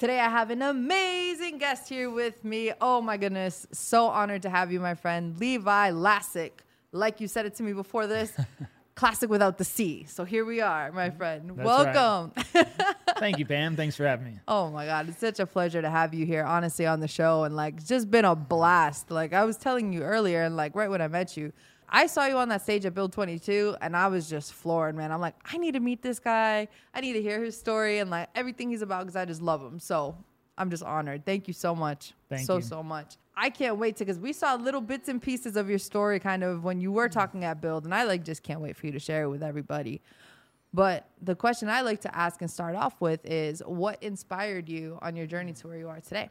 Today, I have an amazing guest here with me. Oh my goodness, so honored to have you, my friend, Levi Lascsak. Like you said it to me before this, classic without the C. So here we are, my friend. That's right. Welcome. Thank you, Pam. Thanks for having me. Oh my God, it's such a pleasure to have you here, honestly, on the show. And like, just been a blast. Like, I was telling you earlier, and like, right when I met you, I saw you on that stage at Build 22, and I was just floored, man. I'm like, I need to meet this guy. I need to hear his story and like everything he's about because I just love him. So I'm just honored. Thank you so much. Thank so, you. so so much. I can't wait to, because we saw little bits and pieces of your story kind of when you were talking at Build, and I like just can't wait for you to share it with everybody. But the question I like to ask and start off with is what inspired you on your journey to where you are today?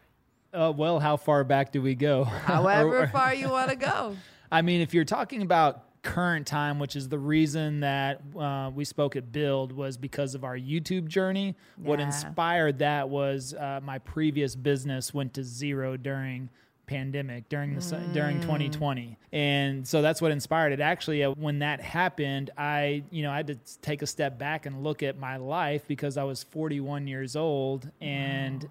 Uh, well, how far back do we go? However far you want to go. I mean, if you're talking about current time, which is the reason that uh, we spoke at Build, was because of our YouTube journey. What inspired that was uh, my previous business went to zero during pandemic during the su- during 2020 and so that's what inspired it actually uh, when that happened i you know i had to take a step back and look at my life because i was 41 years old and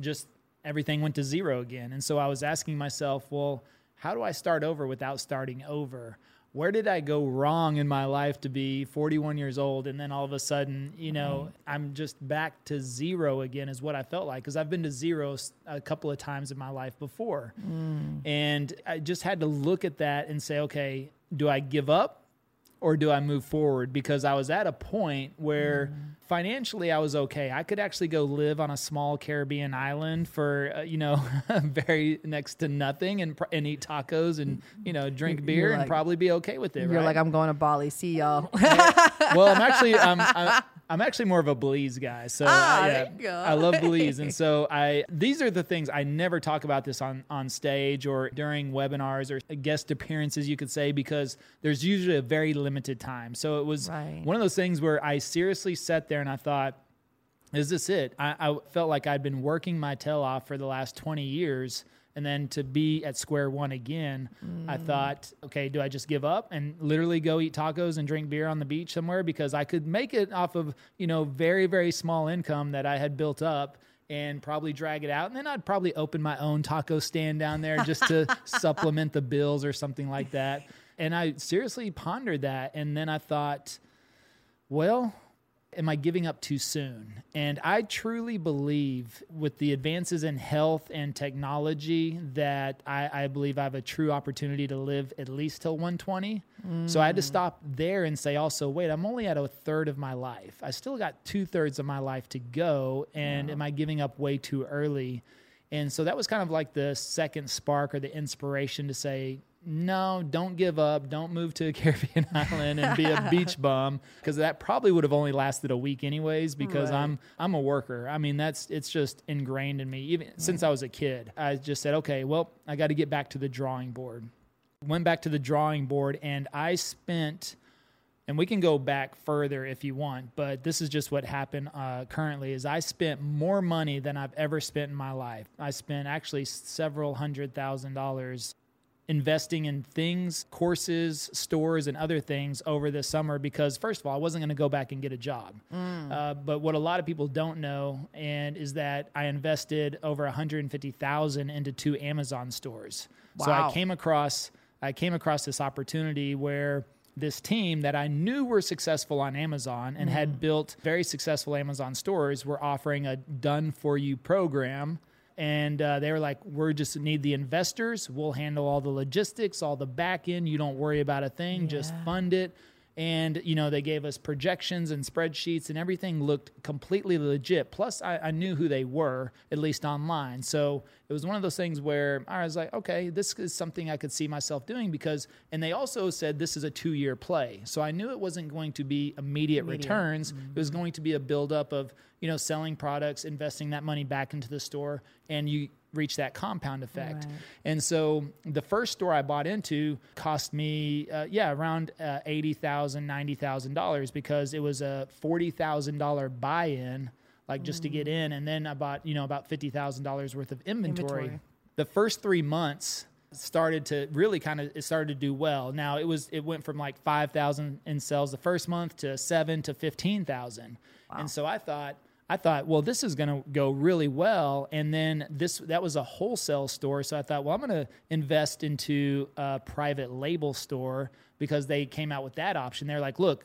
just everything went to zero again. And so I was asking myself, well, how do I start over without starting over? Where did I go wrong in my life to be 41 years old and then all of a sudden, you know, mm-hmm. I'm just back to zero again is what I felt like because I've been to zero a couple of times in my life before. Mm. And I just had to look at that and say, okay, do I give up or do I move forward? Because I was at a point where financially I was okay. I could actually go live on a small Caribbean island for uh, you know very next to nothing and and eat tacos and you know drink beer and probably be okay with it. You're right? like, I'm going to Bali. See y'all. well, I'm actually I'm, I'm I'm actually more of a Belize guy. So Ah, uh, yeah. I love Belize, and so I these are the things I never talk about this on on stage or during webinars or guest appearances, you could say, because there's usually a very limited time. So it was Right. one of those things where I seriously sat there and I thought. Is this it? I, I felt like I'd been working my tail off for the last 20 years. And then to be at square one again, I mm. thought, okay, do I just give up and literally go eat tacos and drink beer on the beach somewhere? Because I could make it off of, you know, very, very small income that I had built up and probably drag it out. And then I'd probably open my own taco stand down there just to supplement the bills or something like that. And I seriously pondered that. And then I thought, well, am I giving up too soon? And I truly believe with the advances in health and technology that I, I believe I have a true opportunity to live at least till 120. So I had to mm. stop there and say also, wait, I'm only at a third of my life. I still got two thirds of my life to go. And am I giving up way too early? And so that was kind of like the second spark or the inspiration to say, no, don't give up. Don't move to a Caribbean island and be a beach bum because that probably would have only lasted a week anyways because Right. I'm I'm a worker. I mean, that's it's just ingrained in me even since I was a kid. I just said, "Okay, well, I got to get back to the drawing board." Went back to the drawing board and I spent and we can go back further if you want but this is just what happened uh, currently is i spent more money than i've ever spent in my life i spent actually several hundred thousand dollars investing in things courses stores and other things over the summer because first of all i wasn't going to go back and get a job. Uh, but what a lot of people don't know and is that i invested over 150000 into two amazon stores. So i came across i came across this opportunity where this team that I knew were successful on Amazon and had built very successful Amazon stores were offering a done for you program. And uh, they were like, "We just need the investors. We'll handle all the logistics, all the back end. You don't worry about a thing. Just fund it." And, you know, they gave us projections and spreadsheets and everything looked completely legit. Plus, I, I knew who they were, at least online. So it was one of those things where I was like, okay, this is something I could see myself doing because, and they also said this is a two year play. So I knew it wasn't going to be immediate, returns. It was mm-hmm. going to be a buildup of, you know, selling products, investing that money back into the store, and you reach that compound effect. Right. And so the first store I bought into cost me, uh, yeah, around uh, $80,000, $90,000 because it was a $40,000 buy in, like just to get in. And then I bought, you know, about $50,000 worth of inventory. Inventory. The first three months, started to really kind of it started to do well now it was it went from like 5000 in sales the first month to 7 to 15000 and so i thought I thought, well, this is going to go really well, and then this that was a wholesale store, so I thought, well, I'm going to invest into a private label store because they came out with that option. They're like, look,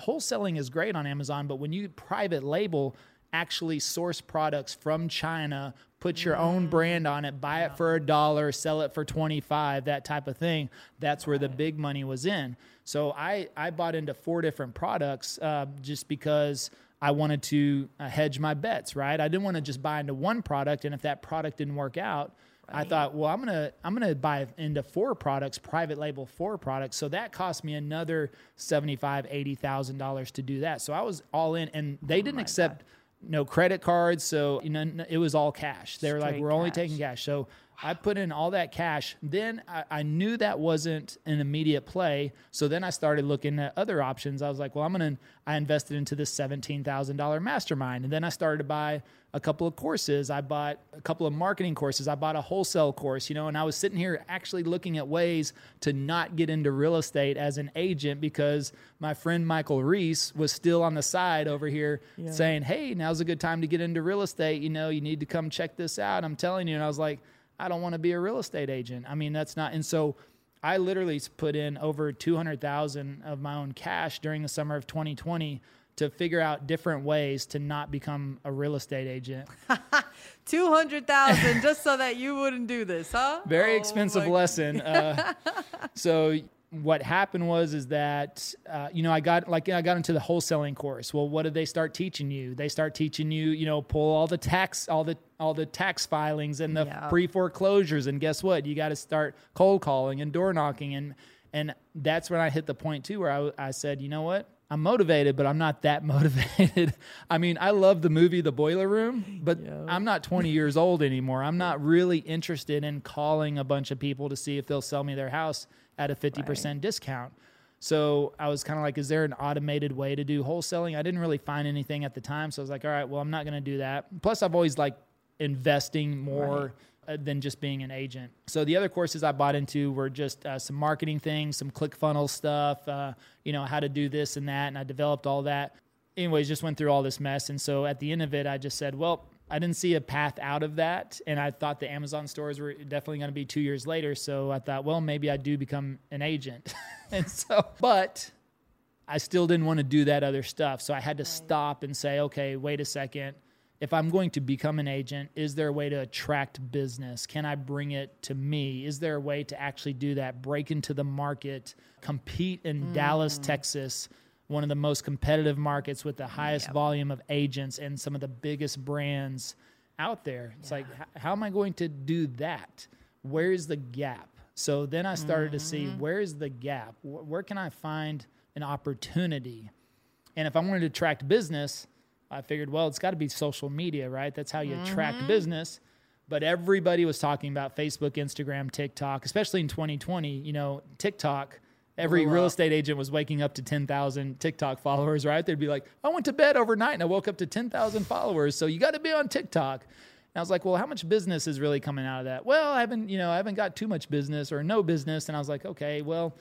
wholesaling is great on Amazon, but when you private label, actually source products from China, put your own brand on it, buy it for a dollar, sell it for 25, that type of thing. That's where the big money was in. So I, I bought into four different products uh, just because I wanted to uh, hedge my bets, right? I didn't want to just buy into one product. And if that product didn't work out, I thought, well, I'm gonna I'm gonna buy into four products, private label four products. So that cost me another seventy five, eighty thousand dollars to do that. So I was all in, and they didn't accept no credit cards. So you know, it was all cash. They were like, we're only taking cash. So I put in all that cash. Then I, I knew that wasn't an immediate play. So then I started looking at other options. I was like, well, I'm gonna. I invested into this seventeen thousand dollar mastermind, and then I started to buy a couple of courses. I bought a couple of marketing courses. I bought a wholesale course, you know, and I was sitting here actually looking at ways to not get into real estate as an agent because my friend Michael Reese was still on the side over here saying, Hey, now's a good time to get into real estate. You know, you need to come check this out. I'm telling you. And I was like, I don't want to be a real estate agent. I mean, that's not. And so I literally put in over 200,000 of my own cash during the summer of 2020 to figure out different ways to not become a real estate agent. Two hundred thousand just so that you wouldn't do this, huh? Very Oh expensive lesson. Uh, so what happened was is that uh, you know I got like I got into the wholesaling course. Well, what did they start teaching you? They start teaching you, you know, pull all the tax, all the all the tax filings and the Yeah. pre foreclosures. And guess what? You got to start cold calling and door knocking and and that's when I hit the point too where I, I said, you know what? I'm motivated, but I'm not that motivated. I mean, I love the movie The Boiler Room, but I'm not 20 years old anymore. I'm not really interested in calling a bunch of people to see if they'll sell me their house at a 50% discount. So I was kind of like, is there an automated way to do wholesaling? I didn't really find anything at the time. So I was like, all right, well, I'm not going to do that. Plus, I've always liked investing more uh, than just being an agent. So the other courses I bought into were just uh, some marketing things, some ClickFunnels stuff, uh, you know, how to do this and that. And I developed all that. Anyways, just went through all this mess. And so at the end of it, I just said, well, I didn't see a path out of that. And I thought the Amazon stores were definitely going to be two years later. So I thought, well, maybe I do become an agent. and so, but I still didn't want to do that other stuff. So I had to stop and say, okay, wait a second. If I'm going to become an agent, is there a way to attract business? Can I bring it to me? Is there a way to actually do that? Break into the market, compete in mm. Dallas, Texas, one of the most competitive markets with the highest volume of agents and some of the biggest brands out there. It's like, h- how am I going to do that? Where's the gap? So then I started to see mm-hmm. where is the gap? Wh- Where can I find an opportunity? And if I wanted to attract business, I figured, well, it's got to be social media, right? That's how you attract mm-hmm. business. But everybody was talking about Facebook, Instagram, TikTok, especially in 2020. You know, TikTok, every real estate agent was waking up to 10,000 TikTok followers, right? They'd be like, I went to bed overnight and I woke up to 10,000 followers. So you got to be on TikTok. And I was like, well, how much business is really coming out of that? Well, I haven't, you know, I haven't got too much business or no business. And I was like, okay, well,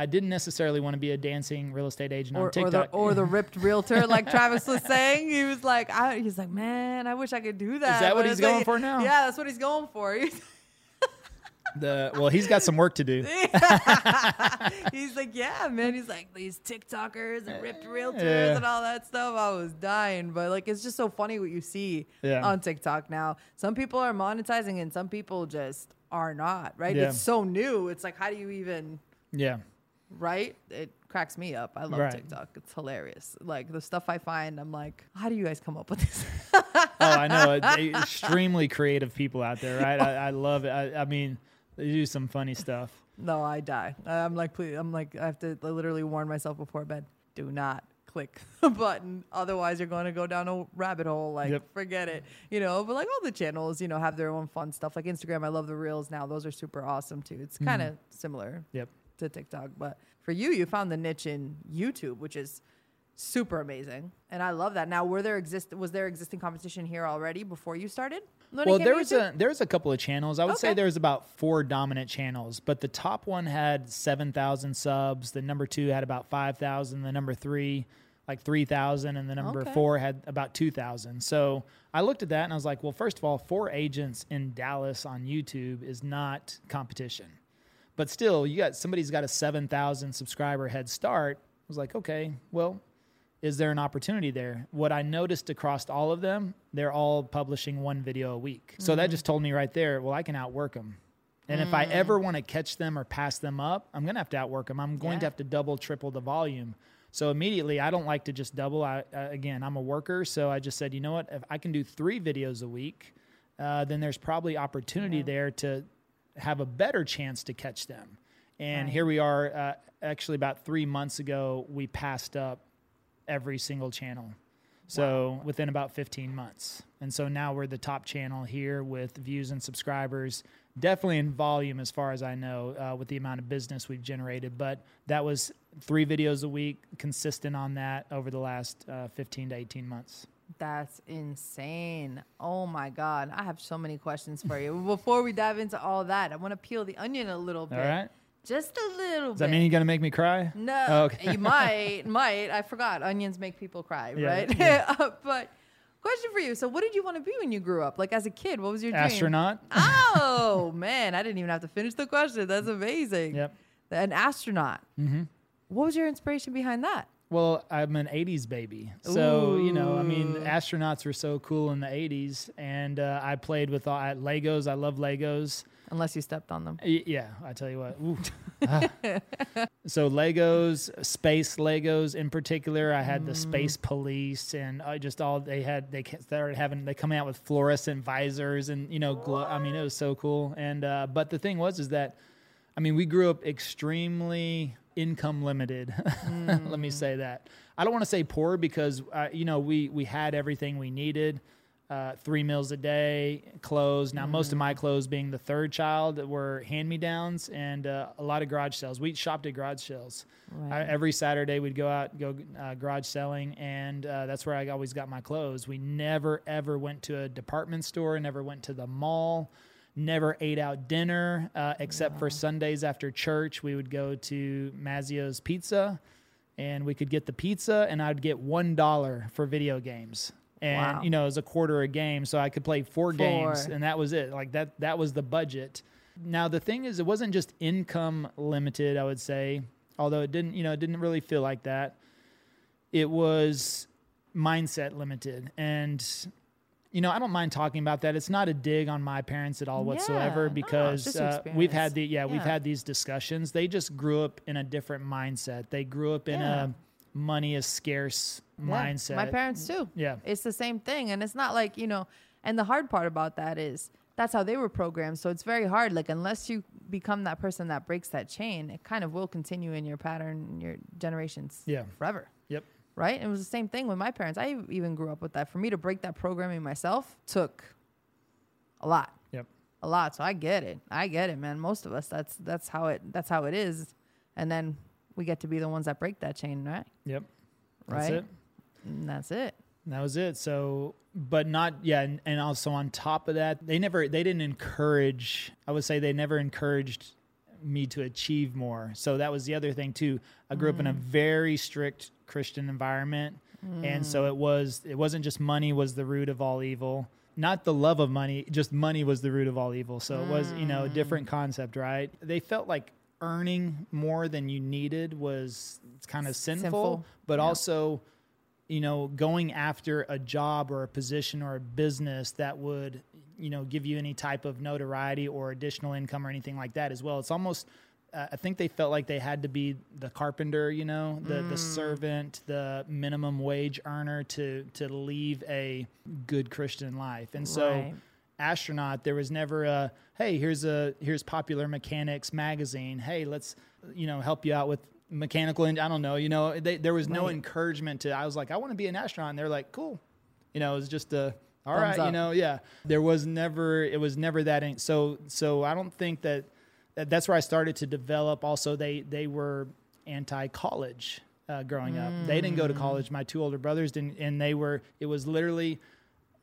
I didn't necessarily want to be a dancing real estate agent Or, on or TikTok. the or the ripped realtor, like Travis was saying. He was like, I, he's like, man, I wish I could do that. that what he's it's like- going for now? Yeah, that's what he's going for. He's, the well, he's got some work to do. he's like, yeah, man. He's like these TikTokers and ripped realtors Yeah. and all that stuff. I was dying, but like, it's just so funny what you see Yeah. on TikTok now. Some people are monetizing and some people just are not. Right? Yeah. It's so new. It's like, how do you even? Yeah. Right? It cracks me up. I love Right. TikTok. It's hilarious. Like the stuff I find, I'm like, how do you guys come up with this? oh, I know. extremely creative people out there, right? I, I love it. I, I mean, they do some funny stuff. no, I die. I'm like, please. I'm like, I have to literally warn myself before bed. Do not click the button, otherwise you're going to go down a rabbit hole. Like, Yep. forget it. You know. But like all the channels, you know, have their own fun stuff. Like Instagram, I love the reels now. Those are super awesome too. It's mm-hmm. kind of similar Yep. To TikTok. But for you, you found the niche in YouTube, which is super amazing, and I love that. Now, were there exist was there existing competition here already before you started? learning Well, there was YouTube? a there was a couple of channels. I would say there was about four dominant channels, but the top one had seven thousand subs. The number two had about five thousand. The number three, like three thousand, and the number Okay. four had about two thousand. So I looked at that and I was like, well, first of all, four agents in Dallas on YouTube is not competition, but still, you got somebody's got a seven thousand subscriber head start. I was like, okay, well, is there an opportunity there? What I noticed across all of them, they're all publishing one video a week. So that just told me right there, well, I can outwork them. And if I ever want to catch them or pass them up, I'm going to have to outwork them. I'm going to have to double, triple the volume. So immediately, I don't like to just double. I, uh, again, I'm a worker. So I just said, you know what? If I can do three videos a week, uh, then there's probably opportunity there to have a better chance to catch them. And Right. here we are. Uh, actually, about three months ago, we passed up every single channel. So within about 15 months. And so now we're the top channel here with views and subscribers, definitely in volume as far as I know, uh, with the amount of business we've generated. But that was three videos a week, consistent on that over the last uh, 15 to 18 months. That's insane. Oh my God. I have so many questions for you. Before we dive into all that, I want to peel the onion a little bit. All right. Just a little Does bit. that mean you're going to make me cry? no, Oh, okay. you might, might. I forgot. Onions make people cry, Yeah, right? yeah. but question for you. So, what did you want to be when you grew up? Like as a kid, what was your dream? Astronaut? Oh man, I didn't even have to finish the question. That's amazing. Yep. An astronaut. Mm-hmm. What was your inspiration behind that? Well, I'm an 80s baby. So, you know, I mean, astronauts were so cool in the 80s. And uh, I played with all, I, Legos. I love Legos. Unless you stepped on them. Y- Yeah, I tell you what. Ooh. Ah. so Legos, space Legos in particular. I had the space police, and I just all they had. They started having. They coming out with fluorescent visors, and you know, glow, I mean, it was so cool. And uh, but the thing was, is that, I mean, we grew up extremely income limited. Let me say that. I don't want to say poor because uh, you know we we had everything we needed uh, three meals a day, clothes. Now, most of my clothes, being the third child, were hand me downs and uh, a lot of garage sales. We shopped at garage sales. Right. I, every Saturday, we'd go out, go uh, garage selling, and uh, that's where I always got my clothes. We never, ever went to a department store, never went to the mall. Never ate out dinner uh, except for Sundays after church. We would go to Mazzio's Pizza, and we could get the pizza, and I'd get one dollar for video games. And Wow. you know it was a quarter a game so i could play four, games and that was it. Like that that was the budget. Now the thing is it wasn't just income limited i would say although it didn't you know it didn't really feel like that. It was mindset limited and you know i don't mind talking about that it's not a dig on my parents at all whatsoever it's because uh, we've had the yeah, we've had these discussions they just grew up in a different mindset they grew up in Yeah. a money is scarce Yeah, mindset My parents too. Yeah. It's the same thing. And it's not like, you know, and the hard part about that is that's how they were programmed. So it's very hard. Like, unless you become that person that breaks that chain, it kind of will continue in your pattern, in your generations Yeah. forever. Yep. Right? And it was the same thing with my parents. I even grew up with that. For me to break that programming myself took a lot. Yep. A lot. So I get it. I get it, man. Most of us that's that's how it that's how it is. And then we get to be the ones that break that chain, right? Yep. That's Right. it. And that's it. And that was it. So, but not yeah, and, and also on top of that, they never they didn't encourage. I would say they never encouraged me to achieve more. So that was the other thing too. I grew up in a mm. very strict Christian environment, and so it was it wasn't just money was the root of all evil. Not the love of money, just money was the root of all evil. So it was, you know, a mm. different concept, right? They felt like earning more than you needed was kind of sinful, Sinful. but Yeah. also you know, going after a job or a position or a business that would, you know, give you any type of notoriety or additional income or anything like that as well. It's almost uh, I think they felt like they had to be the carpenter, you know, the Mm. the servant, the minimum wage earner to to leave a good Christian life. And so Right. astronaut there was never a hey here's a here's popular mechanics magazine hey let's you know help you out with mechanical and i don't know you know they, there was no Right. encouragement to i was like i want to be an astronaut and they're like cool you know it was just a all Thumbs right you know yeah there was never it was never that in, so so i don't think that, that that's where i started to develop also they they were anti-college uh, growing up they didn't go Mm. to college my two older brothers didn't and they were it was literally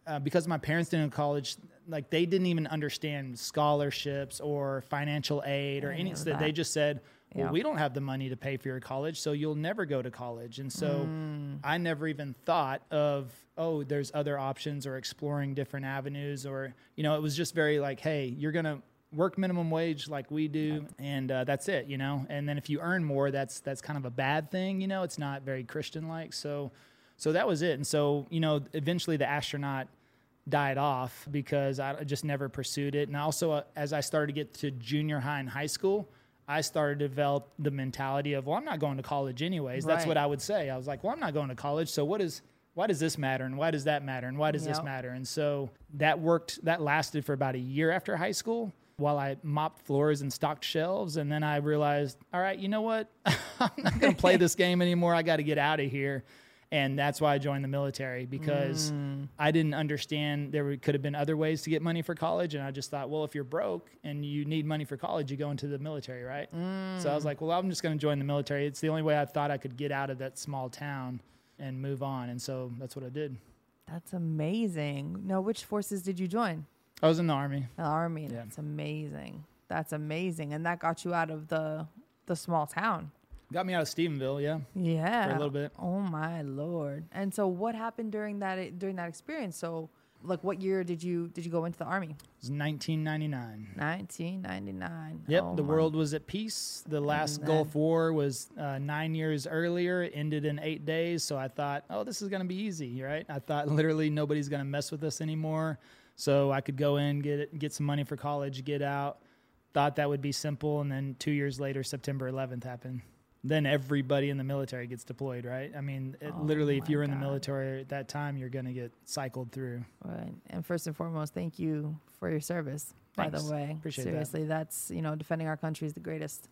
uh, because my parents didn't go to college, like they didn't even understand scholarships or financial aid or anything. they just said, "Well, Yeah. we don't have the money to pay for your college, so you'll never go to college." And so Mm. I never even thought of, "Oh, there's other options or exploring different avenues." Or you know, it was just very like, "Hey, you're gonna." work minimum wage like we do and uh, that's it you know and then if you earn more that's that's kind of a bad thing you know it's not very christian like so so that was it and so you know eventually the astronaut died off because I just never pursued it. And also, uh, as I started to get to junior high and high school, I started to develop the mentality of, well, I'm not going to college anyways. That's Right. what I would say. I was like, well, I'm not going to college. So what is, why does this matter? And why does that matter? And why does this matter? And so that worked, that lasted for about a year after high school while I mopped floors and stocked shelves. And then I realized, all right, you know what? I'm not going to play this game anymore. I got to get out of here. And that's why I joined the military because mm. I didn't understand there could have been other ways to get money for college. And I just thought, well, if you're broke and you need money for college, you go into the military, right? So I was mm. like, well, I'm just going to join the military. It's the only way I thought I could get out of that small town and move on. And so that's what I did. That's amazing. No, which forces did you join? I was in the army. The army. Yeah. That's amazing. That's amazing. And that got you out of the the small town. Got me out of Stephenville, yeah. Yeah. For a little bit. Oh my lord. And so what happened during that during that experience? So like what year did you did you go into the army? It was 1999. 1999. Yep, Oh the my- world was at peace. The last then- Gulf War was uh, nine years earlier, it ended in eight days. So I thought, oh, this is going to be easy, right? I thought literally nobody's going to mess with us anymore. So I could go in, get it, get some money for college, get out. Thought that would be simple, and then two years later, September 11th happened. Then everybody in the military gets deployed, right? I mean, it, Oh literally, if you're in the military at that time, you're going to get cycled through. Right. And first and foremost, thank you for your service. By the way, Appreciate that. seriously, that's you know defending our country is the greatest,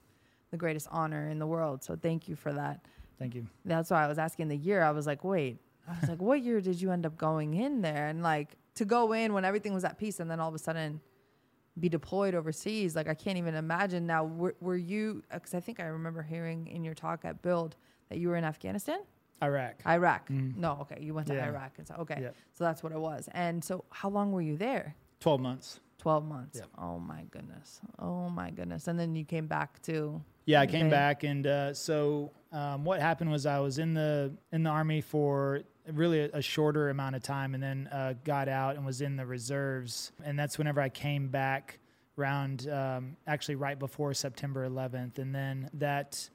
the greatest honor in the world. So thank you for that. Thank you. That's why I was asking the year. I was like, wait, I was like, what year did you end up going in there? And like to go in when everything was at peace, and then all of a sudden be deployed overseas. Like I can't even imagine. Now, were, were you? Because I think I remember hearing in your talk at Build that you were in Afghanistan. Iraq. Iraq. No, okay, you went to Mm. Yeah. Iraq and so okay, so that's what it was. And so, how long were you there? 12 months. 12 months. Oh my goodness. Oh my goodness. And then you came back to Yeah, I came back, and uh, so um, what happened was I was in the in the army for really a, a shorter amount of time, and then uh, got out and was in the reserves, and that's whenever I came back round um, actually right before September 11th, and then that.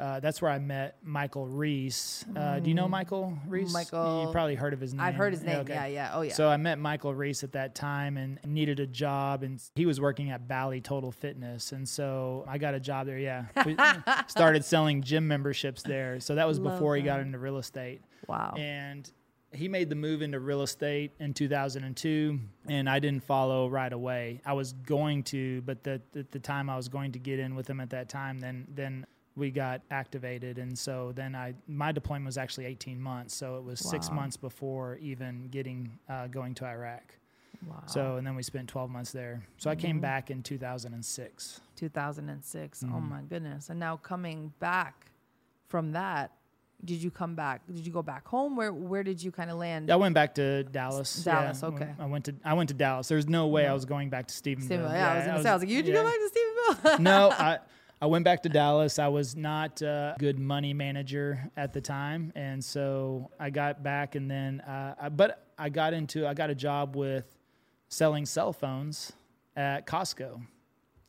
Uh, that's where I met Michael Reese. Uh, do you know Michael Reese? Mm. Michael- you probably heard of his name. I've heard his name. okay. Yeah, yeah. Oh yeah. So I met Michael Reese at that time and needed a job, and he was working at Bally Total Fitness, and so I got a job there. Yeah, we started selling gym memberships there. So that was Love before he got into real estate, wow. and he made the move into real estate in 2002, and I didn't follow right away. I was going to, but the, at the time I was going to get in with him at that time, then then we got activated, and so then I my deployment was actually 18 months, so it was six months before even getting uh, going to Iraq. wow. So and then we spent 12 months there. So I came back in 2006. 2006. Oh Mhm. my goodness. And now coming back from that, did you come back? Did you go back home? Where Where did you kind of land? I went back to Dallas. Dallas, Yeah, okay. I went to I went to Dallas. There's no way I was going back to Stephenville. Stephenville. Yeah, I was gonna say. I was like, you did yeah. go back to Stephenville? no, I I went back to Dallas. I was not a good money manager at the time, and so I got back, and then uh, I, but I got into I got a job with selling cell phones at Costco.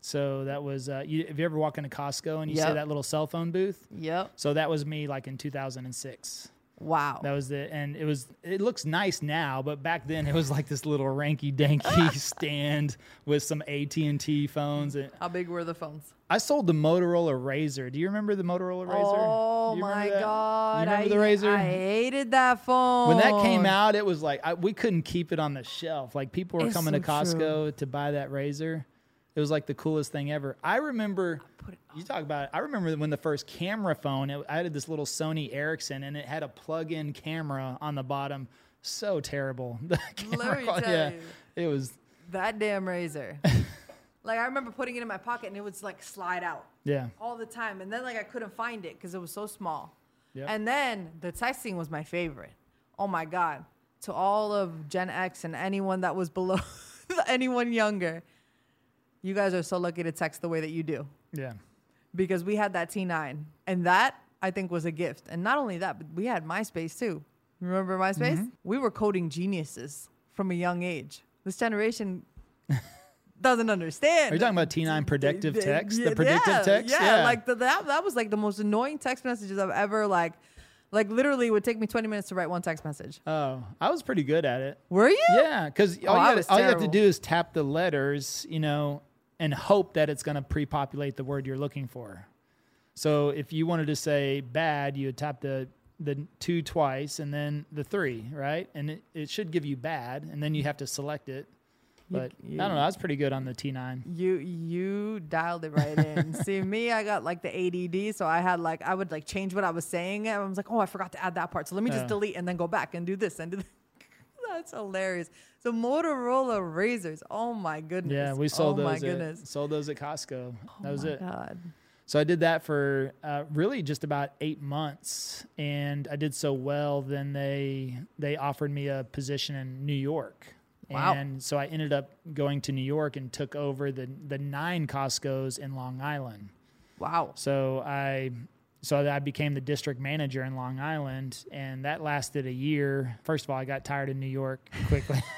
So that was uh, you, if you ever walk into Costco and you see that little cell phone booth. yep. So that was me like in 2006. Wow. That was it, and it was. It looks nice now, but back then it was like this little ranky danky stand with some AT and T phones. And How big were the phones? I sold the Motorola RAZR. Do you remember the Motorola RAZR? Oh my that? god! You remember I, the RAZR? I hated that phone. when that came out, it was like I, we couldn't keep it on the shelf. Like people were It's coming to Costco true. to buy that razor. It was like the coolest thing ever. I remember. You talk about. It. I remember when the first camera phone. It, I had this little Sony Ericsson, and it had a plug-in camera on the bottom. So terrible. The camera me tell yeah, you. it was. that damn razor. like I remember putting it in my pocket and it would like slide out Yeah. all the time, and then like I couldn't find it because it was so small. Yep. And then the texting was my favorite. Oh my god! To all of Gen X and anyone that was below, anyone younger, you guys are so lucky to text the way that you do Yeah. because we had that T9, and that I think was a gift. And not only that, but we had MySpace too. Remember MySpace? Mm-hmm. We were coding geniuses from a young age. This generation doesn't understand. Are you talking about T9 predictive text? yeah, The predictive yeah, text? Yeah, like the, that. That was like the most annoying text messages I've ever like. Like literally, it would take me 20 minutes to write one text message. Oh, I was pretty good at it. Were you? Yeah, because all, Oh, you was all you have to terrible. do is tap the letters, you know, and hope that it's going to pre-populate the word you're looking for. So if you wanted to say bad, you would tap the the two twice and then the three, right? And it, it should give you bad, and then you have to select it. But you- I don't know. I was pretty good on the T9. You you dialed it right in. See me, I got like the ADD, so I had like I would like change what I was saying, and I was like, oh, I forgot to add that part, so let me just Yeah. delete and then go back and do this and do. This. That's hilarious. So Motorola RAZRs. Oh my goodness. Yeah, we sold oh those. my at, goodness. Sold those at Costco. that oh was my it. God. So I did that for uh, really just about eight months, and I did so well. Then they they offered me a position in New York, Wow. and so I ended up going to New York and took over the the nine Costco's in Long Island. Wow. So I so I became the district manager in Long Island, and that lasted a year. First of all, I got tired of New York quickly.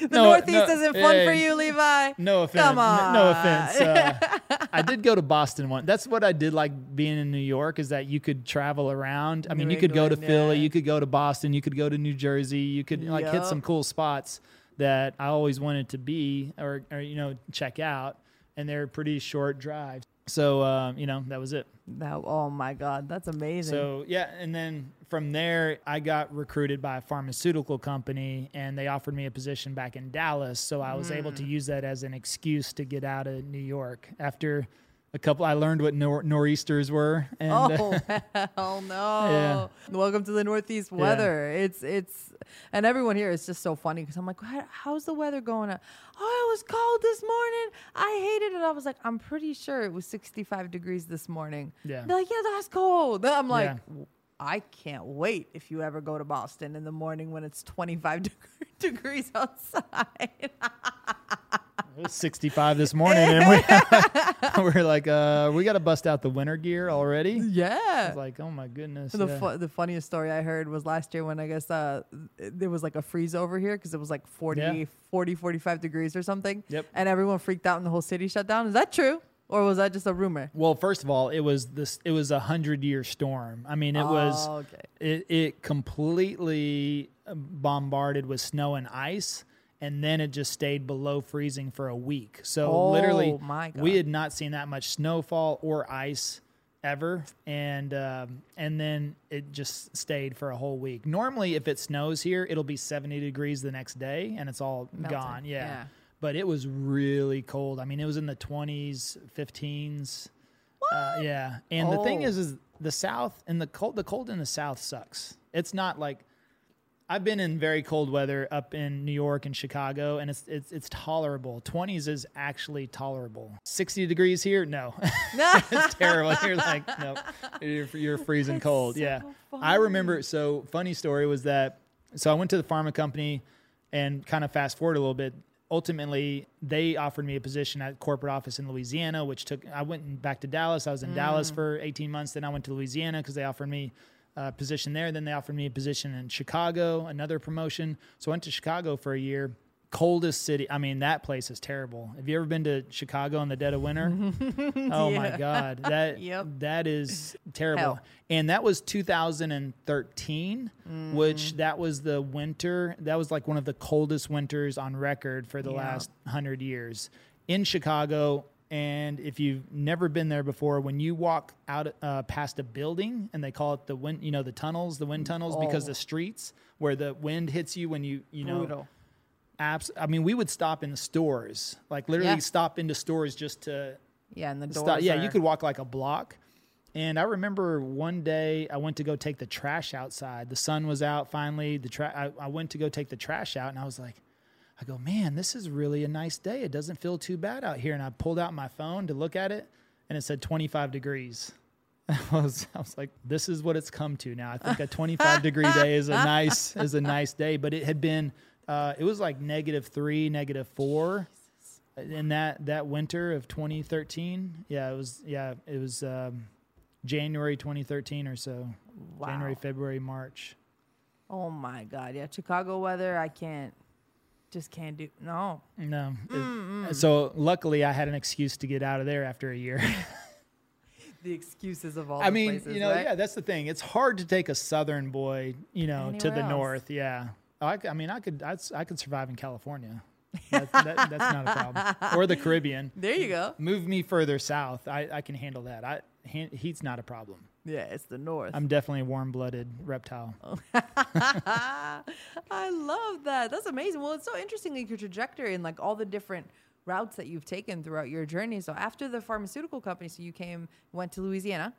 The No, Northeast no, isn't fun hey, for you, Levi. No offense. Come on. No offense. Uh, I did go to Boston once. That's what I did like being in New York is that you could travel around. I mean, New you could go to Philly, yeah. you could go to Boston, you could go to New Jersey, you could like hit some cool spots that I always wanted to be or, or you know check out, and they're pretty short drives. So um, you know that was it. That, oh my God, that's amazing. So yeah, and then from there, I got recruited by a pharmaceutical company, and they offered me a position back in Dallas. So I was able to Mm. use that as an excuse to get out of New York. After a couple, I learned what nor- nor'easters were, and uh, Oh hell no! Welcome to the Northeast weather. It's it's and everyone here is just so funny because I'm like, how's the weather going? Oh, it was cold this morning. I hated it. I was like, I'm pretty sure it was 65 degrees this morning. Yeah. They're like, yeah, that's cold. I'm like. Yeah. I can't wait if you ever go to Boston in the morning when it's 25 deg- degrees outside. It was 65 this morning, and we we're like, uh, we got to bust out the winter gear already. Yeah. was like, oh my goodness. The, yeah. fu- the funniest story I heard was last year when I guess uh, there was like a freeze over here because it was like 40, Yeah. 40, 45 degrees or something. Yep. And everyone freaked out and the whole city shut down. Is that true? Or was that just a rumor? Well, first of all, it was this. It was a hundred year storm. I mean, it was. Oh, okay. It it completely bombarded with snow and ice, and then it just stayed below freezing for a week. So Oh, literally, we had not seen that much snowfall or ice ever, and um, and then it just stayed for a whole week. Normally, if it snows here, it'll be seventy degrees the next day, and it's all gone. Yeah. Yeah. But it was really cold. I mean, it was in the 20s, 15s. Uh, yeah. And the thing Oh. is, is the South and the cold, the cold in the South sucks. It's not like I've been in very cold weather up in New York and Chicago, and it's it's it's tolerable. 20s is actually tolerable. 60 degrees here, no, No. it's terrible. You're like, no, you're, you're freezing cold. so yeah, I remember. So funny story was that. So I went to the pharma company, and kind of fast forward a little bit. Ultimately, they offered me a position at corporate office in Louisiana, which took. I went back to Dallas. I was in Dallas mm. for 18 months. Then I went to Louisiana because they offered me a position there. Then they offered me a position in Chicago, another promotion. So I went to Chicago for a year. coldest city. I mean, that place is terrible. Have you ever been to Chicago in the dead of winter? oh my god, that Yep. that is terrible. Hell. And that was 2013, which Mm. that was the winter. That was like one of the coldest winters on record for the Yeah. last hundred years in Chicago. And if you've never been there before, when you walk out uh, past a building, and they call it the wind, you know, the tunnels, the wind tunnels, because Oh. the streets where the wind hits you when you, you know, Brutal. apps. I mean, we would stop in the stores, like literally Yeah. stop into stores just to Yeah, and the doors. stop. Yeah, you could walk like a block. And I remember one day I went to go take the trash outside. The sun was out finally. The tra- I, I went to go take the trash out, and I was like, I go, man, this is really a nice day. It doesn't feel too bad out here. And I pulled out my phone to look at it, and it said 25 degrees. I was, I was like, this is what it's come to now. I think a 25 degree day is a nice is a nice day, but it had been uh, it was like negative three, negative four in that that winter of 2013. Yeah, it was yeah it was um, January 2013 or so. Wow. January, February, March. Oh my god, yeah, Chicago weather. I can't, just can't do. No, No. So luckily I had an excuse to get out of there after a year. the excuses of all. I mean, places, you know, right? yeah, that's the thing. It's hard to take a southern boy, you know, to the else. north. Yeah. Oh, I mean, I could, I'd, I could survive in California. That, that, that's not a problem. Or the Caribbean. There you go. Move me further south. I, I can handle that. I, heat's not a problem. Yeah, it's the north. I'm definitely a warm-blooded reptile. I love that. That's amazing. Well, it's so interesting, like your trajectory and like all the different routes that you've taken throughout your journey. So after the pharmaceutical company, so you came, went to Louisiana,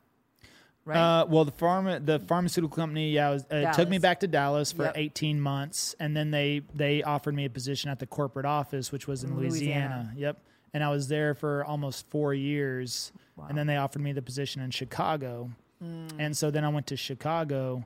right? Uh, well, the pharma, the pharmaceutical company, yeah, was, uh, it took me back to Dallas for Yep. 18 months, and then they they offered me a position at the corporate office, which was in Louisiana. Louisiana. Yep, and I was there for almost four years, and then they offered me the position in Chicago, Mm. and so then I went to Chicago,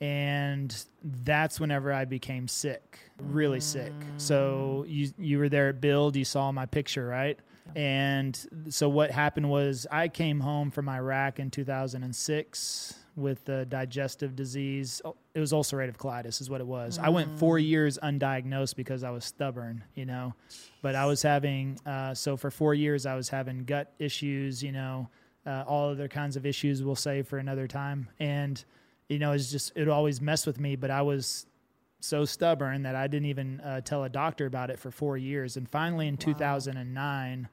and that's whenever I became sick, really sick. So you you were there at Build, you saw my picture, right? And so what happened was I came home from Iraq in 2006 with the digestive disease. Oh, It was ulcerative colitis, is what it was. I went four years undiagnosed because I was stubborn, you know. But I was having uh, so for four years I was having gut issues, you know, uh, all other kinds of issues. We'll save for another time, and you know, it's just it always messed with me. But I was so stubborn that I didn't even uh, tell a doctor about it for four years. And finally, in 2009,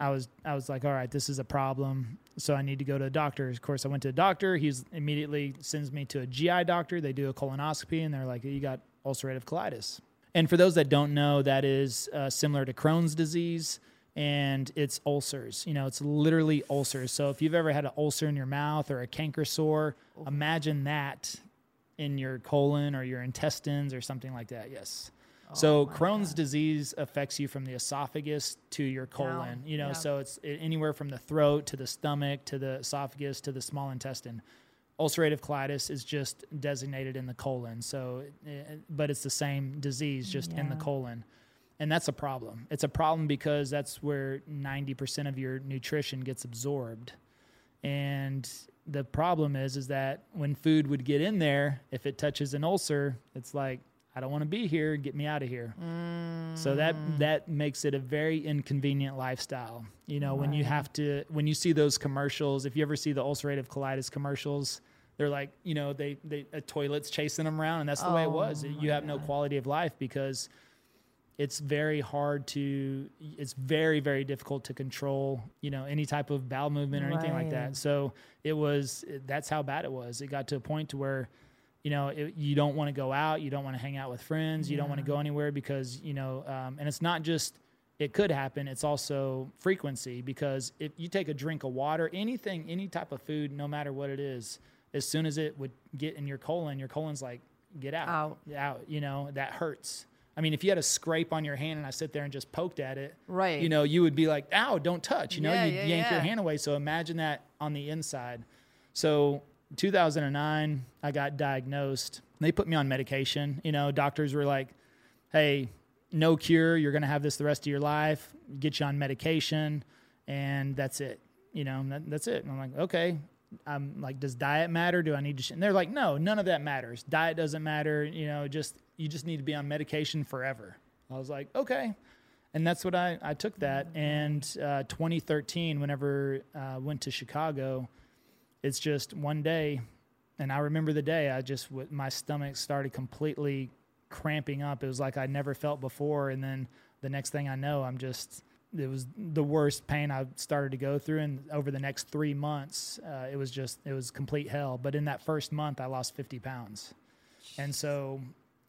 I was I was like, all right, this is a problem. So I need to go to a doctor. Of course, I went to a doctor. He immediately sends me to a GI doctor. They do a colonoscopy, and they're like, you got ulcerative colitis. And for those that don't know, that is uh, similar to Crohn's disease, and it's ulcers. You know, it's literally ulcers. So if you've ever had an ulcer in your mouth or a canker sore, imagine that in your colon or your intestines or something like that. Yes. So Crohn's disease affects you from the esophagus to your colon. You know, yeah. so it's anywhere from the throat to the stomach to the esophagus to the small intestine. Ulcerative colitis is just designated in the colon. So, eh, but it's the same disease, just in the colon. And that's a problem. It's a problem because that's where 90% of your nutrition gets absorbed. And the problem is is that when food would get in there, if it touches an ulcer, it's like I don't want to be here, get me out of here. So that mm. that makes it a very inconvenient lifestyle. You know, when you have to when you see those commercials, if you ever see the ulcerative colitis commercials, they're like, you know, they they a toilet's chasing them around and that's the way it Oh was. You have no quality of life because it's very hard to it's very very difficult to control you know any type of bowel movement or anything like that. So it was that's how bad it was. It got to a point to where you know it, you don't want to go out you don't want to hang out with friends you don't want to go anywhere because you know um, and it's not just it could happen it's also frequency because if you take a drink of water anything any type of food no matter what it is as soon as it would get in your colon your colon's like get out. Out. out you know that hurts i mean if you had a scrape on your hand and i sit there and just poked at it Right. you know you would be like ow don't touch you know Yeah, you yeah, yank your hand away. So imagine that on the inside. So 2009 i got diagnosed. They put me on medication you know doctors were like hey no cure you're going to have this the rest of your life get you on medication and that's it you know that, that's it. And i'm like okay. I'm like does diet matter? Do i need to sh-? and they're like no none of that matters. Diet doesn't matter you know just you just need to be on medication forever I was like, okay. And that's what I, I took that. And uh, 2013, whenever I uh, went to Chicago, it's just one day. And I remember the day I just, my stomach started completely cramping up. It was like I never felt before. And then the next thing I know, I'm just, it was the worst pain I started to go through. And over the next three months, uh, it was just, it was complete hell. But in that first month, I lost 50 pounds. And so,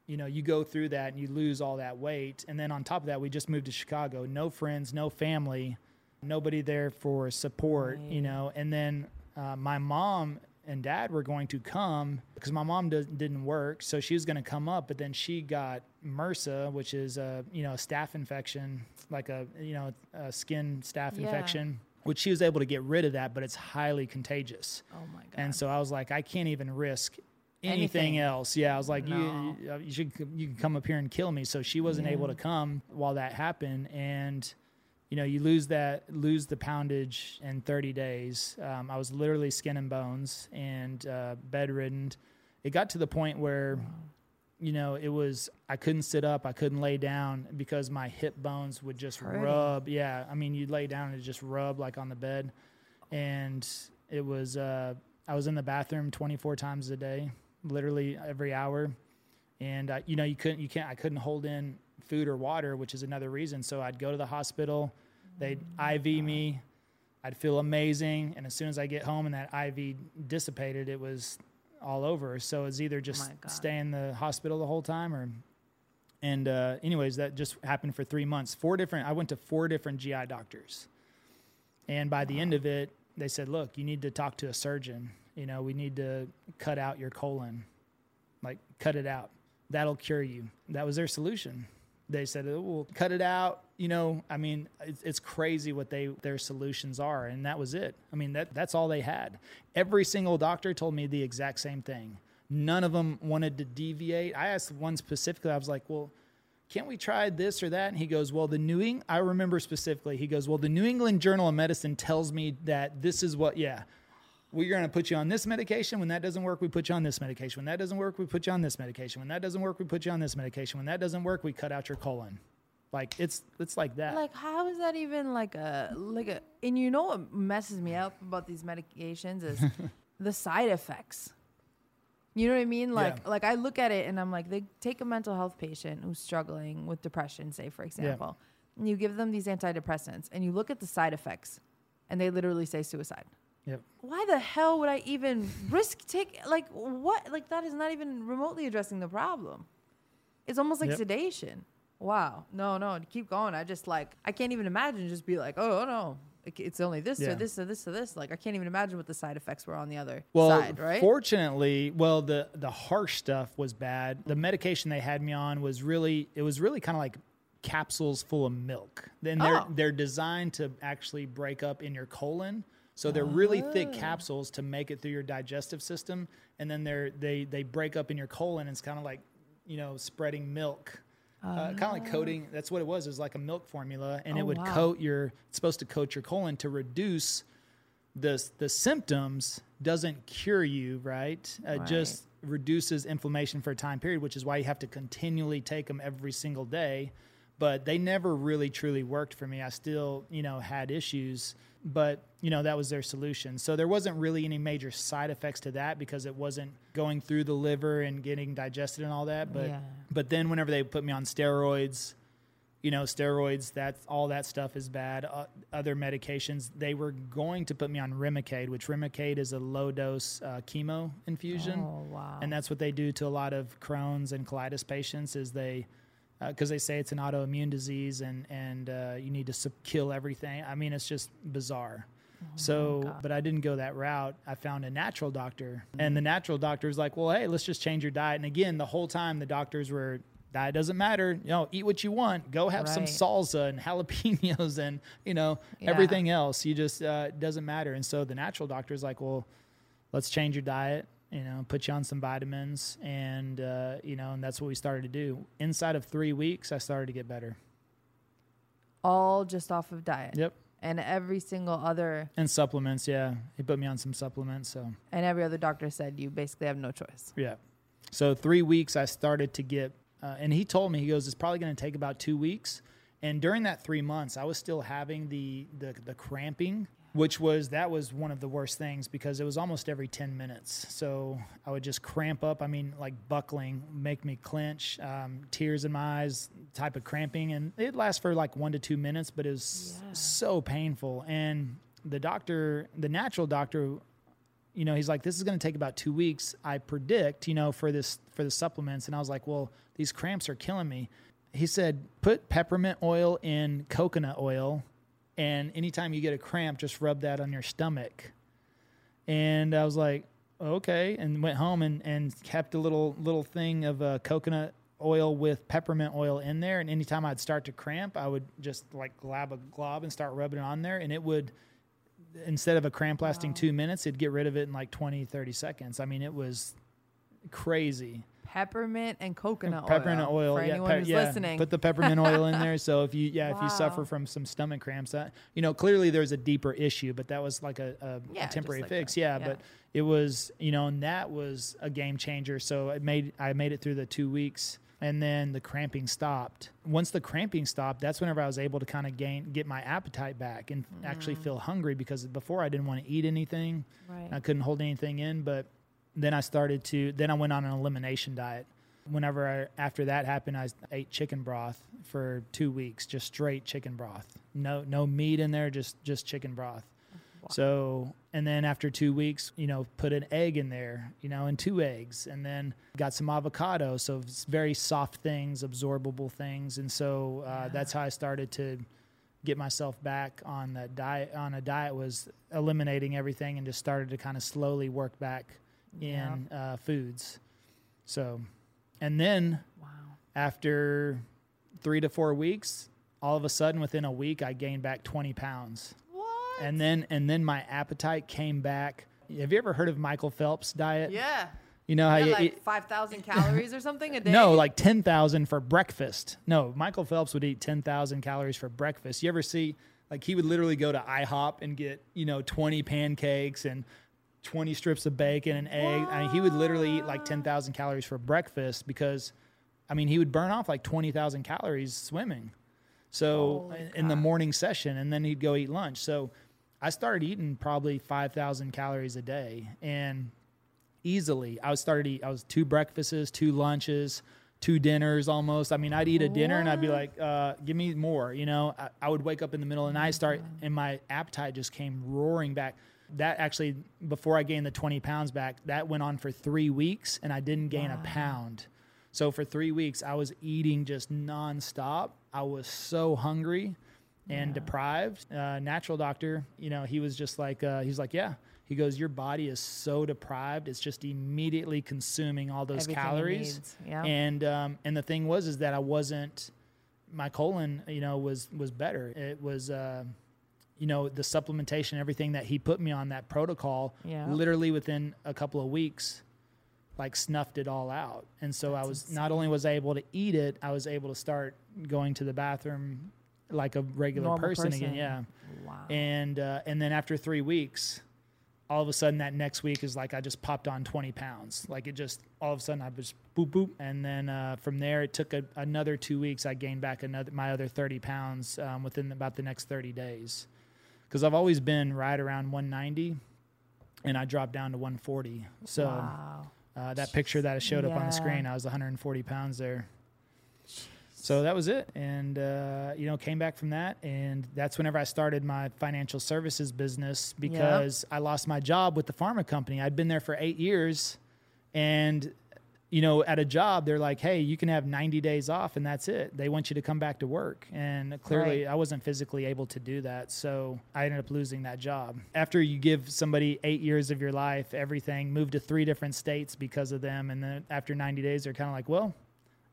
you know, you go through that and you lose all that weight. And then on top of that, we just moved to Chicago. No friends, no family, nobody there for support, right. you know. And then uh, my mom and dad were going to come because my mom does, didn't work, so she was going to come up, but then she got MRSA, which is a you know a staph infection, like a you know a skin staph yeah. infection. Which she was able to get rid of that, but it's highly contagious. Oh my god! And so I was like, I can't even risk anything, anything. else. Yeah, I was like, no. you, you should you can come up here and kill me. So she wasn't yeah. able to come while that happened, and you know, you lose that, lose the poundage in 30 days. Um, I was literally skin and bones and uh, bedridden. It got to the point where, wow. you know, it was, I couldn't sit up, I couldn't lay down because my hip bones would just rub. Yeah. I mean, you'd lay down and it just rub like on the bed. And it was, uh, I was in the bathroom 24 times a day, literally every hour. And, uh, you know, you couldn't, you can't, I couldn't hold in food or water, which is another reason. So I'd go to the hospital They'd IV me. I'd feel amazing. And as soon as I get home and that IV dissipated, it was all over. So it's either just stay in the hospital the whole time or. And uh, anyways, that just happened for three months. Four different. I went to four different GI doctors, and by the end of it, they said, "Look, you need to talk to a surgeon. You know, we need to cut out your colon, like cut it out. That'll cure you." That was their solution they said, oh, "We'll cut it out." You know, I mean, it's, it's, crazy what they their solutions are, and that was it. I mean, that that's all they had. Every single doctor told me the exact same thing. None of them wanted to deviate. I asked one specifically. I was like, "Well." Can't we try this or that? And he goes, Well, the New England, I remember specifically, he goes, Well, the New England Journal of Medicine tells me that this is what, yeah, we're going to put you on this medication. When that doesn't work, we put you on this medication. When that doesn't work, we put you on this medication. When that doesn't work, we put you on this medication. When that doesn't work, we cut out your colon. Like it's it's like that. Like how is that even like a like a and you know what messes me up about these medications is the side effects. You know what I mean? Like yeah. like I look at it and I'm like they take a mental health patient who's struggling with depression, say for example, yeah. and you give them these antidepressants and you look at the side effects and they literally say suicide. Yep. Why the hell would I even risk take like what like that is not even remotely addressing the problem. It's almost like yep. sedation. Wow. No, no, keep going. I just like I can't even imagine just be like, "Oh, no. It's only this yeah. or this or this or this." Like I can't even imagine what the side effects were on the other well, side, right? Fortunately, well, the the harsh stuff was bad. The medication they had me on was really it was really kind of like capsules full of milk. Then they're oh. they're designed to actually break up in your colon so they're really thick oh. capsules to make it through your digestive system, and then they're they they break up in your colon. It's kind of like you know spreading milk, uh, kind of like coating. That's what it was. It was like a milk formula, and oh, it would wow. coat your. It's supposed to coat your colon to reduce the the symptoms. Doesn't cure you, right? Uh, right. Just reduces inflammation for a time period, which is why you have to continually take them every single day. But they never really truly worked for me. I still, you know, had issues but you know that was their solution so there wasn't really any major side effects to that because it wasn't going through the liver and getting digested and all that but yeah. but then whenever they put me on steroids you know steroids that all that stuff is bad uh, other medications they were going to put me on remicade which remicade is a low dose uh, chemo infusion oh, wow. and that's what they do to a lot of crohn's and colitis patients is they because uh, they say it's an autoimmune disease and and uh, you need to sub- kill everything. I mean, it's just bizarre. Oh so, but I didn't go that route. I found a natural doctor, mm-hmm. and the natural doctor was like, "Well, hey, let's just change your diet." And again, the whole time the doctors were, "Diet doesn't matter. You know, eat what you want. Go have right. some salsa and jalapenos and you know yeah. everything else. You just uh, doesn't matter." And so the natural doctor is like, "Well, let's change your diet you know, put you on some vitamins, and uh, you know, and that's what we started to do. Inside of three weeks, I started to get better. All just off of diet. Yep. And every single other and supplements. Yeah, he put me on some supplements. So. And every other doctor said you basically have no choice. Yeah. So three weeks, I started to get uh, and he told me he goes, it's probably going to take about two weeks. And during that three months, I was still having the the, the cramping, which was that was one of the worst things because it was almost every ten minutes. So I would just cramp up. I mean, like buckling, make me clench, um, tears in my eyes, type of cramping, and it lasts for like one to two minutes, but it was Yeah. so painful. And the doctor, the natural doctor, you know, he's like, this is going to take about two weeks. I predict, you know, for this for the supplements, and I was like, well, these cramps are killing me. He said, put peppermint oil in coconut oil, and anytime you get a cramp, just rub that on your stomach. And I was like, okay, and went home and and kept a little little thing of uh, coconut oil with peppermint oil in there. And anytime I'd start to cramp, I would just like glab a glob and start rubbing it on there, and it would instead of a cramp lasting two minutes, it'd get rid of it in like 20, 30 seconds. I mean, it was crazy. Peppermint and coconut oil. peppermint oil. oil. For yeah, anyone pe- who's yeah, listening. Put the peppermint oil in there. So if you, yeah, if you suffer from some stomach cramps, that you know, clearly there's a deeper issue, but that was like a, a, Yeah, a temporary like fix. yeah, but it was, you know, and that was a game changer. So it made I made it through the two weeks. And then the cramping stopped. Once the cramping stopped, that's whenever I was able to kind of gain, get my appetite back and actually Mm. feel hungry because before I didn't want to eat anything. Right. I couldn't hold anything in, but then I started to then I went on an elimination diet. Whenever I, after that happened, I ate chicken broth for 2 weeks, just straight chicken broth. No no meat in there, just just chicken broth. So, and then after 2 weeks, you know, put an egg in there, you know, and two eggs and then got some avocado, so very soft things, absorbable things, and so uh, that's how I started to get myself back on that diet on a diet was eliminating everything and just started to kind of slowly work back in uh, foods so and then wow. after three to four weeks all of a sudden within a week i gained back 20 pounds What? and then and then my appetite came back have you ever heard of michael phelps diet yeah. you know how Yeah, you like eat- 5,000 calories or something a day? no, like 10,000 for breakfast. No, Michael Phelps would eat 10,000 calories for breakfast. You ever see, like, he would literally go to IHOP and get, you know, 20 pancakes and 20 strips of bacon and egg. I mean, he would literally eat like 10,000 calories for breakfast because, I mean, he would burn off like 20,000 calories swimming. So Holy in, in the morning session, and then he'd go eat lunch. So I started eating probably 5,000 calories a day. And easily. I was started eat. I was two breakfasts, two lunches, two dinners almost. I mean, I'd eat a dinner and I'd be like, uh, "Give me more." You know, I, I would wake up in the middle of the night, start, and my appetite just came roaring back. That actually, before I gained the twenty pounds back, that went on for three weeks, and I didn't gain a pound. So for three weeks, I was eating just nonstop. I was so hungry and deprived. Uh, natural doctor, you know, he was just like, uh, he's like, yeah. He goes, your body is so deprived, it's just immediately consuming all those Everything calories. yeah. And um, and the thing was, is that I wasn't. My colon, you know, was was better. It was. Uh, you know the supplementation everything that he put me on that protocol Yeah. literally within a couple of weeks like snuffed it all out. And so i That's was not only was i able to eat it i was able to start going to the bathroom like a regular Normal person, again yeah. Wow. and uh, and then after three weeks all of a sudden that next week is like i just popped on 20 pounds. Like it just all of a sudden i was boop boop. And then uh, from there it took a, another two weeks i gained back another my other 30 pounds um, within about the next 30 days because i've always been right around 190 and i dropped down to 140 so wow. uh, that picture that I showed up on the screen, I was 140 pounds there. So that was it, and uh, you know, came back from that, and that's whenever I started my financial services business because I lost my job with the pharma company. I'd been there for eight years, and you know, at a job, they're like, "Hey, you can have 90 days off, and that's it." They want you to come back to work, and clearly, Right. I wasn't physically able to do that, so I ended up losing that job. After you give somebody eight years of your life, everything, move to three different states because of them, and then after 90 days, they're kind of like, "Well."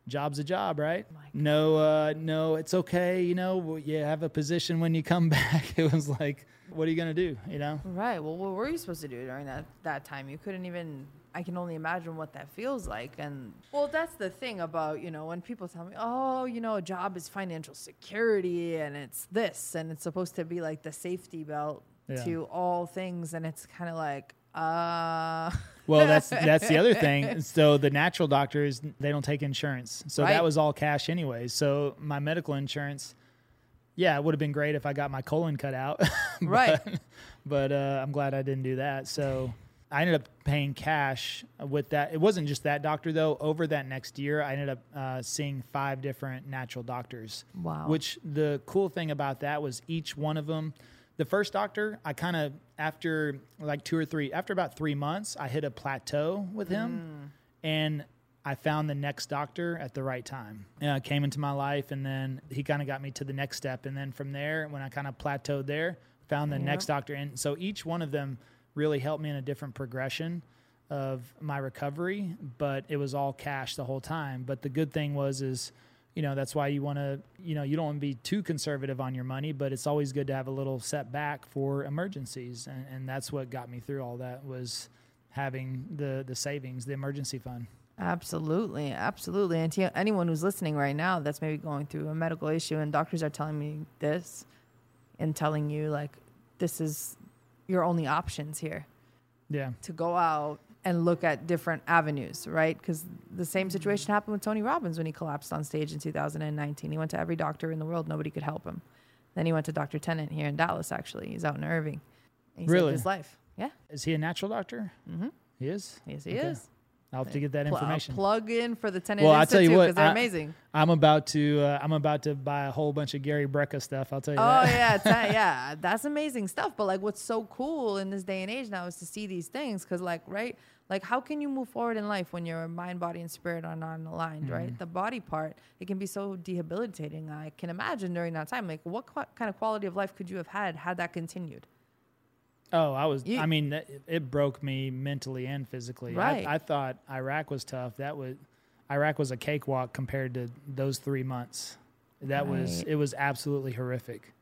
Job's a job, right? God. No, uh, no, it's okay. You know, you have a position when you come back. It was like, what are you gonna do? You know? Right. Well, what were you supposed to do during that that time? You couldn't even. I can only imagine what that feels like. And well, that's the thing about you know when people tell me, oh, you know, a job is financial security and it's this and it's supposed to be like the safety belt Yeah. to all things, and it's kind of like, uh, Well, that's that's the other thing. So the natural doctors they don't take insurance, so Right. that was all cash anyways. So my medical insurance, yeah, it would have been great if I got my colon cut out, but, Right. But uh, I'm glad I didn't do that. So I ended up paying cash with that. It wasn't just that doctor though. Over that next year, I ended up uh, seeing five different natural doctors. Wow. Which the cool thing about that was each one of them. The first doctor, I kind of after like two or three, after about three months, I hit a plateau with him, and I found the next doctor at the right time. Uh, came into my life, and then he kind of got me to the next step, and then from there, when I kind of plateaued there, found the next doctor, and so each one of them really helped me in a different progression of my recovery, but it was all cash the whole time. But the good thing was is, you know, that's why you want to, you know, you don't want to be too conservative on your money, but it's always good to have a little setback for emergencies, and, and that's what got me through all that was having the the savings, the emergency fund. Absolutely, absolutely. And to anyone who's listening right now that's maybe going through a medical issue and doctors are telling me this and telling you like this is your only options here Yeah, to go out and look at different avenues, right? Because the same situation happened with Tony Robbins when he collapsed on stage in 2019. He went to every doctor in the world, nobody could help him. Then he went to Dr. Tennant here in Dallas, actually. He's out in Irving. He Really? saved his life. Yeah, is he a natural doctor? Mm-hmm. He is. yes, he Okay. is. I'll have to get that Pl- information. plug in for the Tennant Well, I'll tell you Institute what, because they're I- amazing. I'm about to uh, I'm about to buy a whole bunch of Gary Brecka stuff. I'll tell you Oh that. yeah, yeah, that's amazing stuff. But like, what's so cool in this day and age now is to see these things because, like, right, like, how can you move forward in life when your mind, body, and spirit are not aligned, Mm-hmm. right? The body part, it can be so debilitating. I can imagine during that time, like, what qu- kind of quality of life could you have had had that continued? Oh, I was. You- I mean, that- it broke me mentally and physically. Right. I, I thought Iraq was tough. That was Iraq was a cakewalk compared to those three months. That was it was absolutely horrific,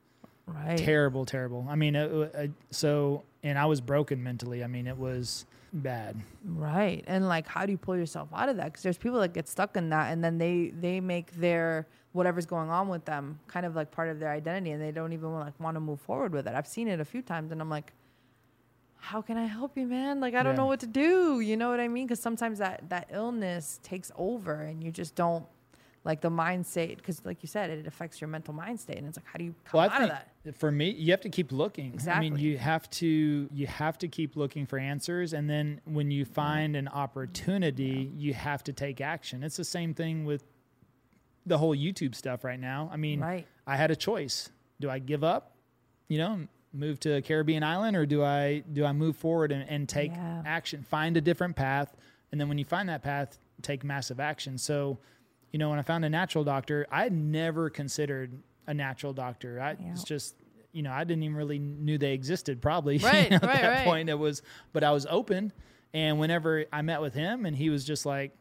Right. terrible, terrible. I mean, it, uh, so and I was broken mentally. I mean, it was bad. Right. And like how do you pull yourself out of that? Cuz there's people that get stuck in that and then they they make their whatever's going on with them kind of like part of their identity and they don't even like want to move forward with it. I've seen it a few times and I'm like how can I help you, man? Like I don't Yeah. know what to do. You know what I mean? Cuz sometimes that that illness takes over and you just don't like the mind state cuz like you said it affects your mental mind state and it's like how do you come Well, out of that? for me, you have to keep looking. I mean, Exactly. you have to you have to keep looking for answers, and then when you find an opportunity, you have to take action. It's the same thing with the whole YouTube stuff right now. I mean, Right. I had a choice: do I give up, you know, move to a Caribbean island, or do I do I move forward and, and take Yeah. action, find a different path, and then when you find that path, take massive action. So you know, when I found a natural doctor, I had never considered a natural doctor. I Yeah. it's just, you know, I didn't even really knew they existed probably Right, at right, that right. point. It was, but I was open. And whenever I met with him and he was just like,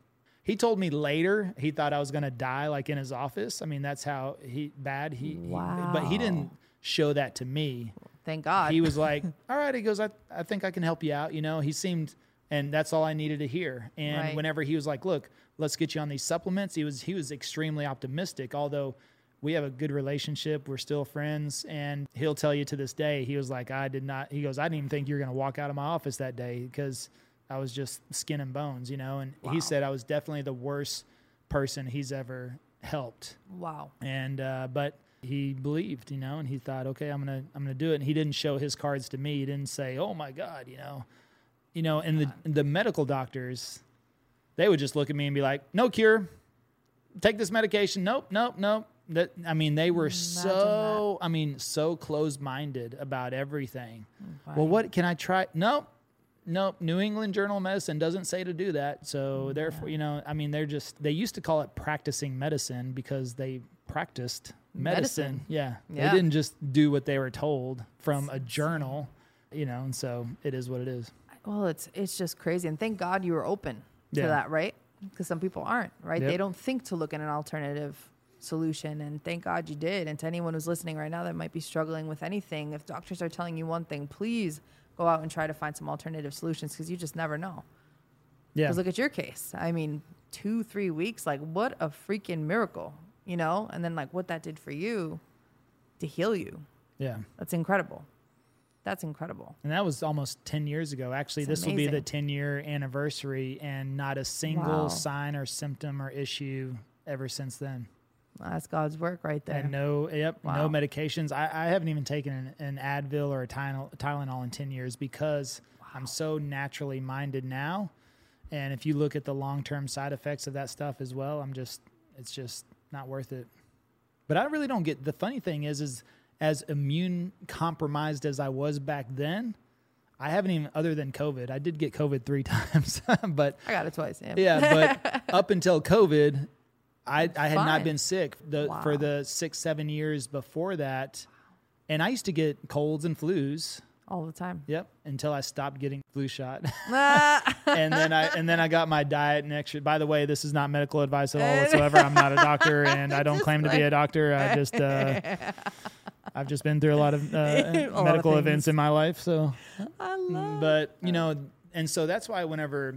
he told me later he thought I was going to die like in his office. I mean, that's how he bad he, he- but he didn't show that to me Thank God. he was like, "All right." He goes, "I, I think I can help you out." You know, he seemed, and that's all I needed to hear. And Right. whenever he was like, "Look, let's get you on these supplements," he was he was extremely optimistic. Although we have a good relationship, we're still friends, and he'll tell you to this day, he was like, "I did not." He goes, "I didn't even think you were going to walk out of my office that day because I was just skin and bones," you know. And he said I was definitely the worst person he's ever helped wow. and uh, but he believed, you know, and he thought, okay, I'm gonna I'm gonna do it. And he didn't show his cards to me. He didn't say, oh my god, you know, you know. And the the medical doctors, they would just look at me and be like, no cure, take this medication. Nope, nope, nope. That I mean, they were so I mean so closed minded about everything. Well, what can I try? Nope. Nope, New England Journal of Medicine doesn't say to do that. So therefore, you know, I mean, they're just they used to call it practicing medicine because they practiced medicine. Medicine. Yeah. Yeah. They didn't just do what they were told from a journal, you know, and so it is what it is. Well, it's it's just crazy, and thank God you were open to Yeah. that, right? Because some people aren't, right? They don't think to look at an alternative solution, and thank God you did. And to anyone who's listening right now that might be struggling with anything, if doctors are telling you one thing, please go out and try to find some alternative solutions because you just never know. Yeah. Because look at your case. I mean, two, three weeks, like what a freaking miracle, you know? And then like what that did for you to heal you. yeah. That's incredible. That's incredible. And that was almost 10 years ago. Actually, It's this will be the 10 year anniversary, and not a single Wow. sign or symptom or issue ever since then. That's God's work right there. And no, yep, Wow. no medications. I, I haven't even taken an, an Advil or a Tylenol, Tylenol in 10 years because I'm so naturally minded now. And if you look at the long term side effects of that stuff as well, I'm just, it's just not worth it. But I really don't get the funny thing is, is as immune compromised as I was back then, I haven't even, other than COVID, I did get COVID three times, but I got it twice. Yeah. yeah, but up until COVID, I, I had not been sick the, for the six, seven years before that. And I used to get colds and flus. All the time. Yep. Until I stopped getting flu shot. And then I and then I got my diet and extra by the way, this is not medical advice at all whatsoever. I'm not a doctor and I don't claim to be a doctor. I just uh, I've just been through a lot of uh, lot of medical events in my life. So I love but you know and so that's why whenever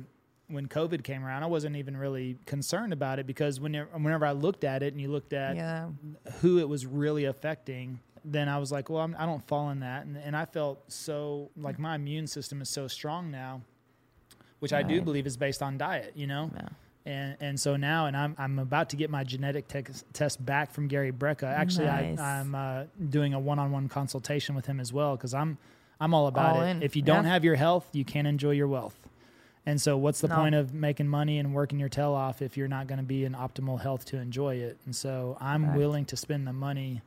when covid came around i wasn't even really concerned about it because whenever, whenever i looked at it and you looked at Yeah. who it was really affecting then i was like well I'm, i don't fall in that and, and i felt so like my immune system is so strong now which i do believe is based on diet you know Yeah. and and so now, and I'm I'm about to get my genetic tex test back from Gary Brecka. Actually, Nice. I, I'm uh, doing a one-on-one consultation with him as well because I'm I'm all about All it. in. If you don't Yeah. have your health, you can't enjoy your wealth. And so, what's the No. point of making money and working your tail off if you're not going to be in optimal health to enjoy it? And so, I'm Correct. willing to spend the money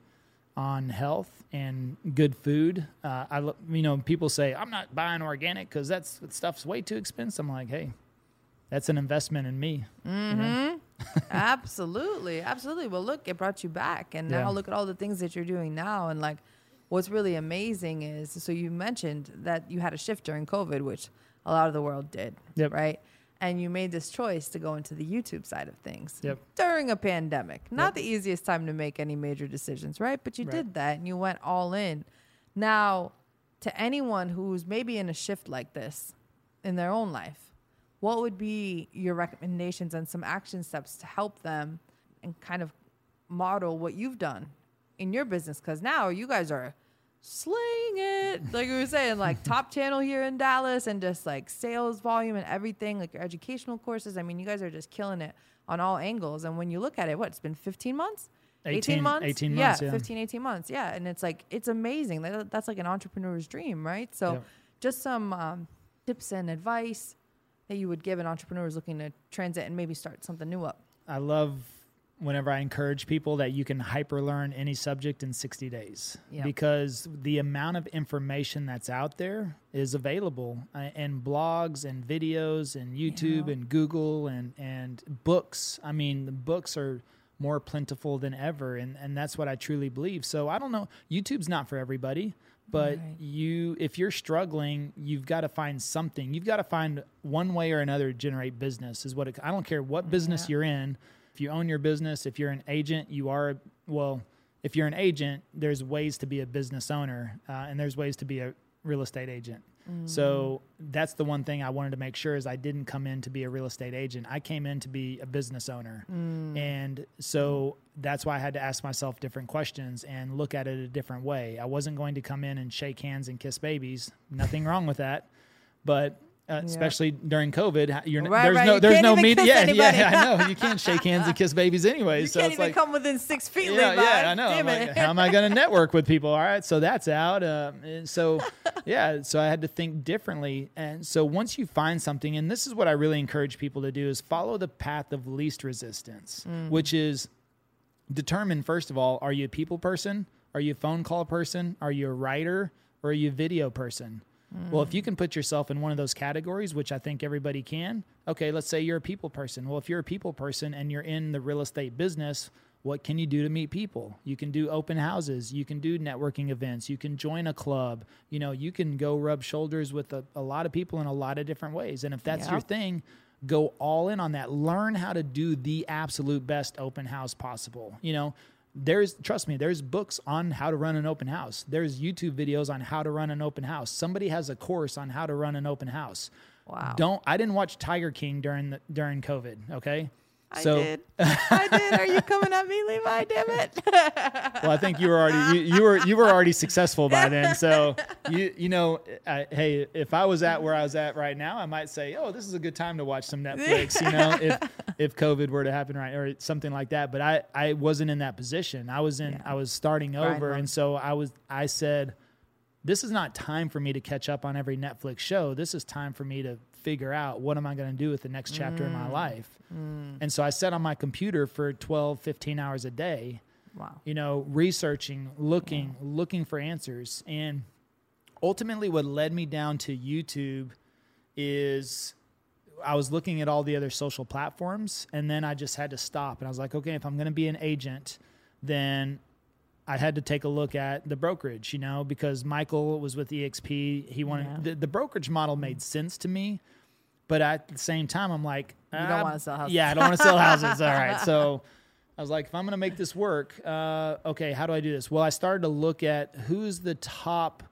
on health and good food. Uh, I, you know, people say I'm not buying organic because that's that stuff's way too expensive. I'm like, hey, that's an investment in me. Mm-hmm. absolutely, absolutely. Well, look, it brought you back, and Yeah. now look at all the things that you're doing now. And like, what's really amazing is, so you mentioned that you had a shift during COVID, which a lot of the world did, Yep. right? And you made this choice to go into the YouTube side of things Yep. during a pandemic. Not Yep. the easiest time to make any major decisions, right? But you Right. did that, and you went all in. Now, to anyone who's maybe in a shift like this in their own life, what would be your recommendations and some action steps to help them and kind of model what you've done in your business? Because now you guys are slaying it, like we were saying, like top channel here in Dallas and just like sales volume and everything, like your educational courses. I mean, you guys are just killing it on all angles. And when you look at it, what, it's been 15 months? 18 months? 18 months, Yeah, yeah. 15, 18 months. Yeah. And it's like, it's amazing. That's like an entrepreneur's dream, right? So just some um, tips and advice that you would give an entrepreneur who's looking to transit and maybe start something new up. I love whenever I encourage people that you can hyper learn any subject in 60 days Yeah. because the amount of information that's out there is available uh, in blogs and videos and YouTube Yeah. and Google and, and books. I mean, the books are more plentiful than ever. And, and that's what I truly believe. So I don't know. YouTube's not for everybody. But Right. you, if you're struggling, you've got to find something. You've got to find one way or another to generate business. Is what it, I don't care what business Yeah. you're in. If you own your business, if you're an agent, you are well. If you're an agent, there's ways to be a business owner, uh, and there's ways to be a real estate agent. So that's the one thing I wanted to make sure is I didn't come in to be a real estate agent. I came in to be a business owner, and so that's why I had to ask myself different questions and look at it a different way. I wasn't going to come in and shake hands and kiss babies. Nothing wrong with that, but uh, especially during COVID, you're Right, there's right. no there's no media. Yeah, yeah, I know you can't shake hands and kiss babies anyway. You so can't it's even like come within six feet, yeah, Levi. yeah, I know. Like, how am I going to network with people? All right, so that's out. And so, yeah, so I had to think differently. And so once you find something, and this is what I really encourage people to do, is follow the path of least resistance, Mm. which is determine first of all, are you a people person? Are you a phone call person? Are you a writer? Or are you a video person? Well, if you can put yourself in one of those categories, which I think everybody can, okay, let's say you're a people person. Well, if you're a people person and you're in the real estate business, what can you do to meet people? You can do open houses, you can do networking events, you can join a club, you know, you can go rub shoulders with a, a lot of people in a lot of different ways. And if that's your thing, go all in on that. Learn how to do the absolute best open house possible. You know, there's trust me, there's books on how to run an open house. There's YouTube videos on how to run an open house. Somebody has a course on how to run an open house. Wow. Don't I didn't watch Tiger King during the during COVID, okay? I did. I did. Are you coming at me, Levi? Damn it. well, I think you were already you, you were you were already successful by then. So you you know, I, hey, if I was at where I was at right now, I might say, oh, this is a good time to watch some Netflix. You know, if if COVID were to happen right or something like that. But I I wasn't in that position. I was in Yeah. I was starting over, on. and so I was I said. This is not time for me to catch up on every Netflix show. This is time for me to figure out what am I going to do with the next chapter in my mm. life. Mm. And so I sat on my computer for 12, 15 hours a day wow. you know, researching, looking, looking for answers. And ultimately, what led me down to YouTube is I was looking at all the other social platforms, and then I just had to stop. And I was like, okay, if I'm going to be an agent, then I had to take a look at the brokerage, you know, because Michael was with EXP. He wanted Yeah. the, the brokerage model made mm. sense to me. But at the same time, I'm like, You don't "Ah, wanna sell houses." Yeah, I don't want to sell houses. All right. So I was like, if I'm going to make this work, uh, okay, how do I do this? Well, I started to look at who's the top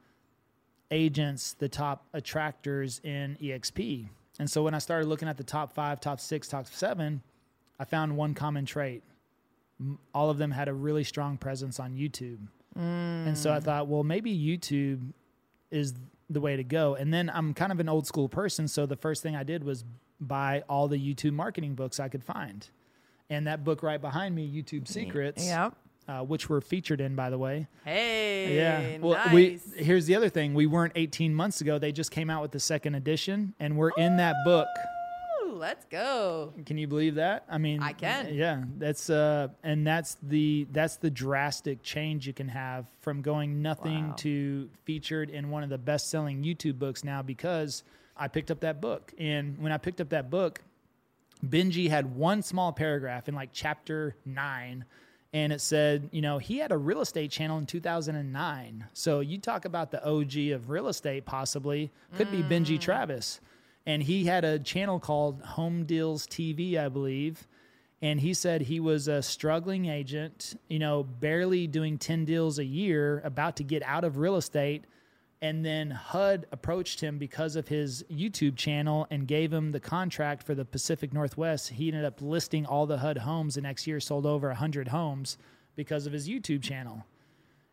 agents, the top attractors in EXP. And so when I started looking at the top five, top six, top seven, I found one common trait. All of them had a really strong presence on YouTube. And so I thought, well, maybe YouTube is the way to go. And then I'm kind of an old school person. So the first thing I did was buy all the YouTube marketing books I could find. And that book right behind me, YouTube Secrets, Yep. uh, which we're featured in, by the way. Hey. Yeah. Well, nice. we here's the other thing. We weren't 18 months ago. They just came out with the second edition, and we're in that book. Let's go. Can you believe that? I mean, I can. Yeah, that's uh, and that's the that's the drastic change you can have from going nothing Wow. to featured in one of the best selling YouTube books now because I picked up that book, and when I picked up that book, Benji had one small paragraph in like chapter nine, and it said, you know, he had a real estate channel in 2009. So you talk about the OG of real estate, possibly could be Benji Travis, and he had a channel called Home Deals TV, I believe. And he said he was a struggling agent, you know, barely doing 10 deals a year, about to get out of real estate. And then HUD approached him because of his YouTube channel and gave him the contract for the Pacific Northwest. He ended up listing all the HUD homes the next year, sold over 100 homes because of his YouTube channel.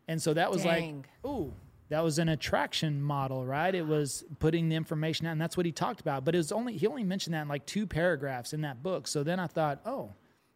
And so that was Dang. like, ooh, that was an attraction model, right? It was putting the information out, and that's what he talked about. But it was only, he only mentioned that in like two paragraphs in that book. So then I thought, oh,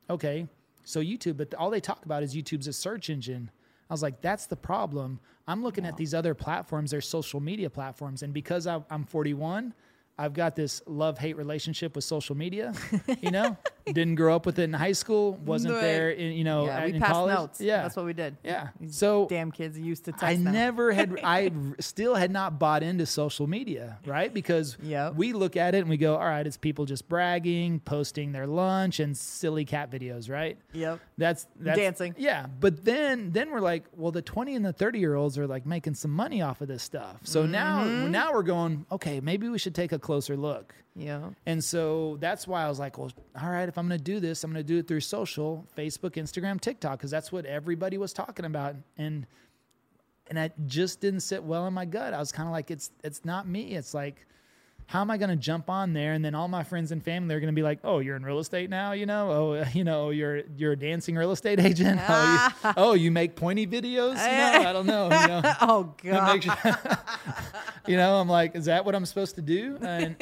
okay, so YouTube, but all they talk about is YouTube's a search engine. I was like, that's the problem. I'm looking at these other platforms, they're social media platforms. And because I- I'm 41, I've got this love hate relationship with social media. You know, didn't grow up with it in high school, wasn't Right. there, in, you know, yeah, at- we in passed college. notes. Yeah. That's what we did. Yeah. These So damn kids used to text I now. never had, I still had not bought into social media, right? Because Yep. we look at it and we go, all right, it's people just bragging, posting their lunch and silly cat videos, right? Yep. That's, that's Dancing. Yeah. But then, then we're like, well, the 20 and the 30 year olds are like making some money off of this stuff. So now, Mm-hmm. now we're going, okay, maybe we should take a closer look. Yeah. And so that's why I was like, well, all right, if I'm going to do this, I'm going to do it through social, Facebook, Instagram, TikTok, because that's what everybody was talking about. And and that just didn't sit well in my gut. I was kind of like, it's it's not me. It's like, how am I going to jump on there? And then all my friends and family are going to be like, oh, you're in real estate now, you know? Oh, you know, you're you're a dancing real estate agent. Oh, you, oh, you make pointy videos? You know? I don't know. You know? Oh god. you know, I'm like, is that what I'm supposed to do? And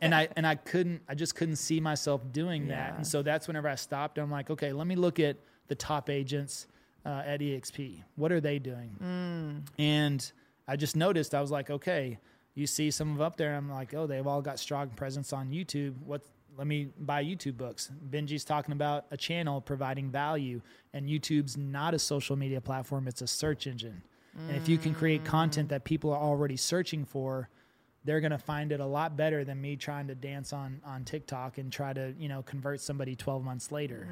and I and I couldn't, I just couldn't see myself doing that. And so that's whenever I stopped. I'm like, okay, let me look at the top agents uh, at EXP. What are they doing? And I just noticed. I was like, okay, you see some of up there. I'm like, oh, they've all got strong presence on YouTube. What? Let me buy YouTube books. Benji's talking about a channel providing value, and YouTube's not a social media platform; it's a search engine. And if you can create content that people are already searching for, they're going to find it a lot better than me trying to dance on on TikTok and try to you know convert somebody 12 months later.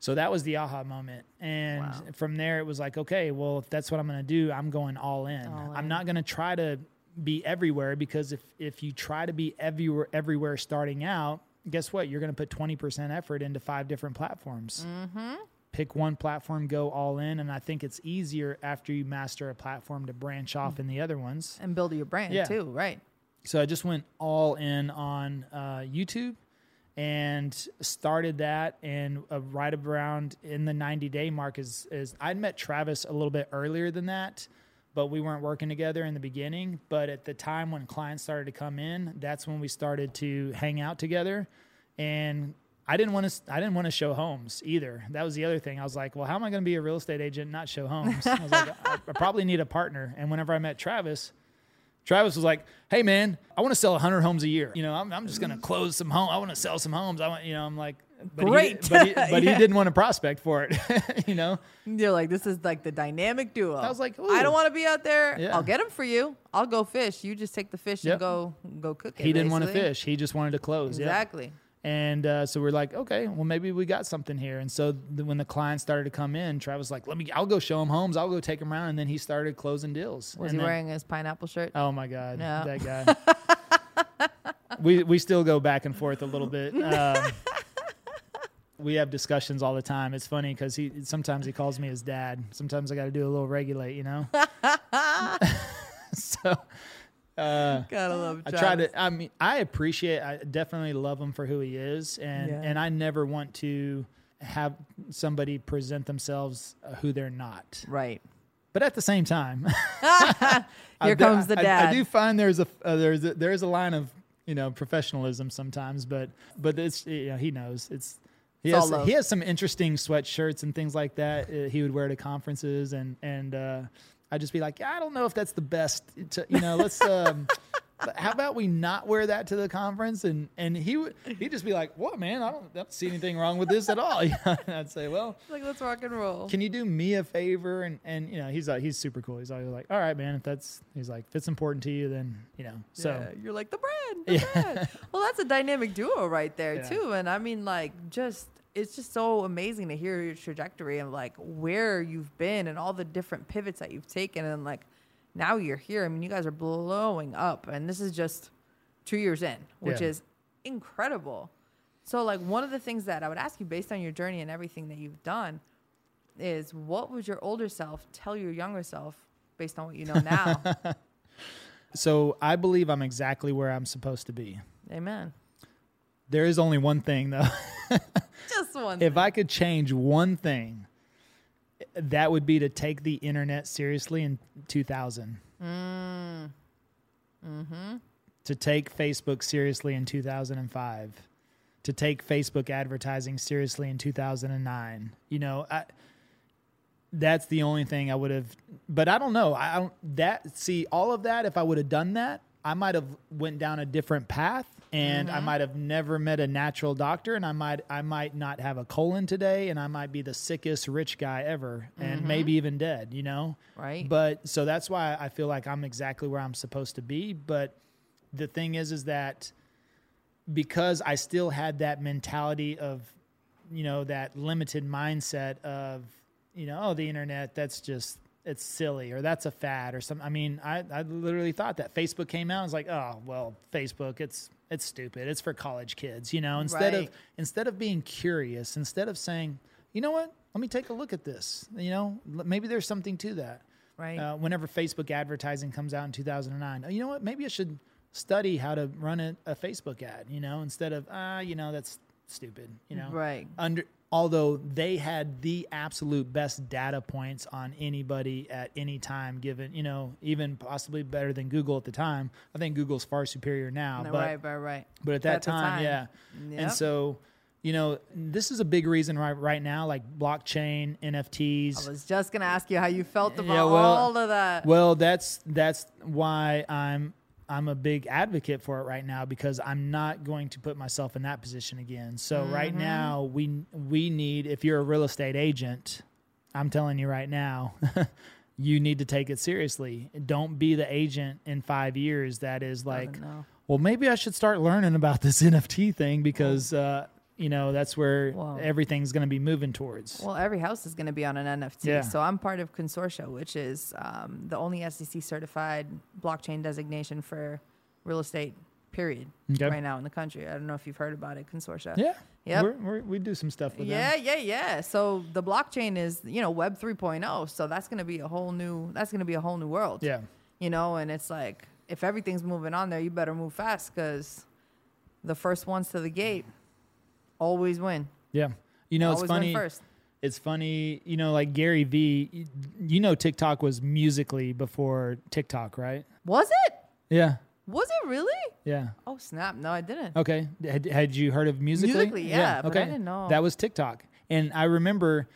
So that was the aha moment, and Wow. from there it was like, okay, well if that's what I'm going to do, I'm going all in. All I'm not going to try to be everywhere because if if you try to be everywhere everywhere starting out, guess what? You're going to put 20% effort into five different platforms. Mm-hmm. Pick one platform, go all in, and I think it's easier after you master a platform to branch off in the other ones. and build your brand Yeah. too, right? So I just went all in on uh, YouTube, and started that. And uh, right around in the 90 day mark is, is I'd met Travis a little bit earlier than that, but we weren't working together in the beginning. But at the time when clients started to come in, that's when we started to hang out together. And I didn't want to. I didn't want to show homes either. That was the other thing. I was like, well, how am I going to be a real estate agent and not show homes? I was like, I, I probably need a partner. And whenever I met Travis, Travis was like, "Hey man, I want to sell 100 homes a year. You know, I'm, I'm just going to close some home. I want to sell some homes. I want, you know, I'm like, but Great. He, but he, but Yeah. he didn't want to prospect for it. you know, You're like, this is like the dynamic duo. I was like, I don't want to be out there. Yeah. I'll get them for you. I'll go fish. You just take the fish Yep. and go go cook it. he didn't want to fish. He just wanted to close. yeah. And uh, so we're like, okay, well maybe we got something here. And so th- when the clients started to come in, Travis was like, let me, I'll go show him homes. I'll go take him around. And then he started closing deals. Was And he then- wearing his pineapple shirt? Oh my God, Yeah. that guy. we we still go back and forth a little bit. Um, we have discussions all the time. It's funny because he sometimes he calls me his dad. Sometimes I got to do a little regulate, you know. so uh, Gotta love. I try to. I mean, I appreciate. I definitely love him for who he is, and Yeah. and I never want to have somebody present themselves uh, who they're not. Right. But at the same time, Here I- comes the dad. I, do find there's a uh, there's a, there's a line of you know professionalism sometimes, but but it's you know, he knows it's. He It's has, he has some interesting sweatshirts and things like that. uh, he would wear to conferences, and and uh, I'd just be like, yeah, I don't know if that's the best. To, you know, let's. Um, how about we not wear that to the conference? And and he would he'd just be like, what man? I don't, I don't see anything wrong with this at all. and I'd say, well, Like let's rock and roll. can you do me a favor? And and you know, he's like, he's super cool. He's always like, all right, man. If that's he's like, if it's important to you, then you know. So Yeah, you're like the brand, the brand. Well, that's a dynamic duo right there Yeah. too. And I mean, like, just it's just so amazing to hear your trajectory and like where you've been and all the different pivots that you've taken, and like now you're here. I mean, you guys are blowing up, and this is just two years in, which Yeah. is incredible. So, like, one of the things that I would ask you, based on your journey and everything that you've done, is what would your older self tell your younger self based on what you know now? so I believe I'm exactly where I'm supposed to be. Amen. There is only one thing though. Just one. if I could change one thing, that would be to take the internet seriously in 2000. Mm. Mm-hmm. To take Facebook seriously in 2005. To take Facebook advertising seriously in 2009. You know, I, that's the only thing I would have. But I don't know. I don't that see all of that. If I would have done that, I might have went down a different path, and I mm-hmm. might have never met a natural doctor, and I might I might not have a colon today, and I might be the sickest rich guy ever, and mm-hmm. maybe even dead. You know, Right. But so that's why I feel like I'm exactly where I'm supposed to be. But the thing is, is that because I still had that mentality of, you know, that limited mindset of, you know, oh, the internet, that's just, it's silly or that's a fad or something. I mean, I, I literally thought that Facebook came out. I was like, oh, well, Facebook, it's, it's stupid. It's for college kids, you know, instead Right. of, instead of being curious, instead of saying, you know what, let me take a look at this, you know, maybe there's something to that right. uh, whenever Facebook advertising comes out in 2009. Oh, you know what? Maybe I should study how to run a, a Facebook ad. You know, instead of ah, you know, that's stupid. You know, Right. Under although they had the absolute best data points on anybody at any time, given you know, even possibly better than Google at the time. I think Google's far superior now, No, but right, right, right. but at that At time, time. yeah. Yep. And so, you know, this is a big reason right right now, like blockchain, NFTs. I was just gonna ask you how you felt about Yeah, well- all of that. Well, that's that's why I'm I'm a big advocate for it right now because I'm not going to put myself in that position again. So right Mm-hmm. now we we need if you're a real estate agent, I'm telling you right now, you need to take it seriously. Don't be the agent in 5 years that is like, well, maybe I should start learning about this NFT thing because uh, you know, that's where Wow. everything's going to be moving towards. Well, every house is going to be on an NFT. Yeah. So I'm part of Consortia, which is um, the only SEC certified blockchain designation for real estate, period, Okay. right now in the country. I don't know if you've heard about it, Consortia. yeah. We're, we do some stuff with Yeah, them. yeah, yeah. So the blockchain is, you know, Web 3.0. So that's going to be a whole new, that's going to be a whole new world. Yeah. You know, and it's like, if everything's moving on there, you better move fast because the first ones to the gate Always win. Yeah. You know, it's Always funny. win first. It's funny, you know, like Gary V. you- know, TikTok was musically before TikTok, right? Was it? Yeah. Was it really? Yeah. Oh snap! No, I didn't. Okay. Had, had you heard of Musically? Musical.ly, yeah, but I didn't know. That was TikTok. And I remember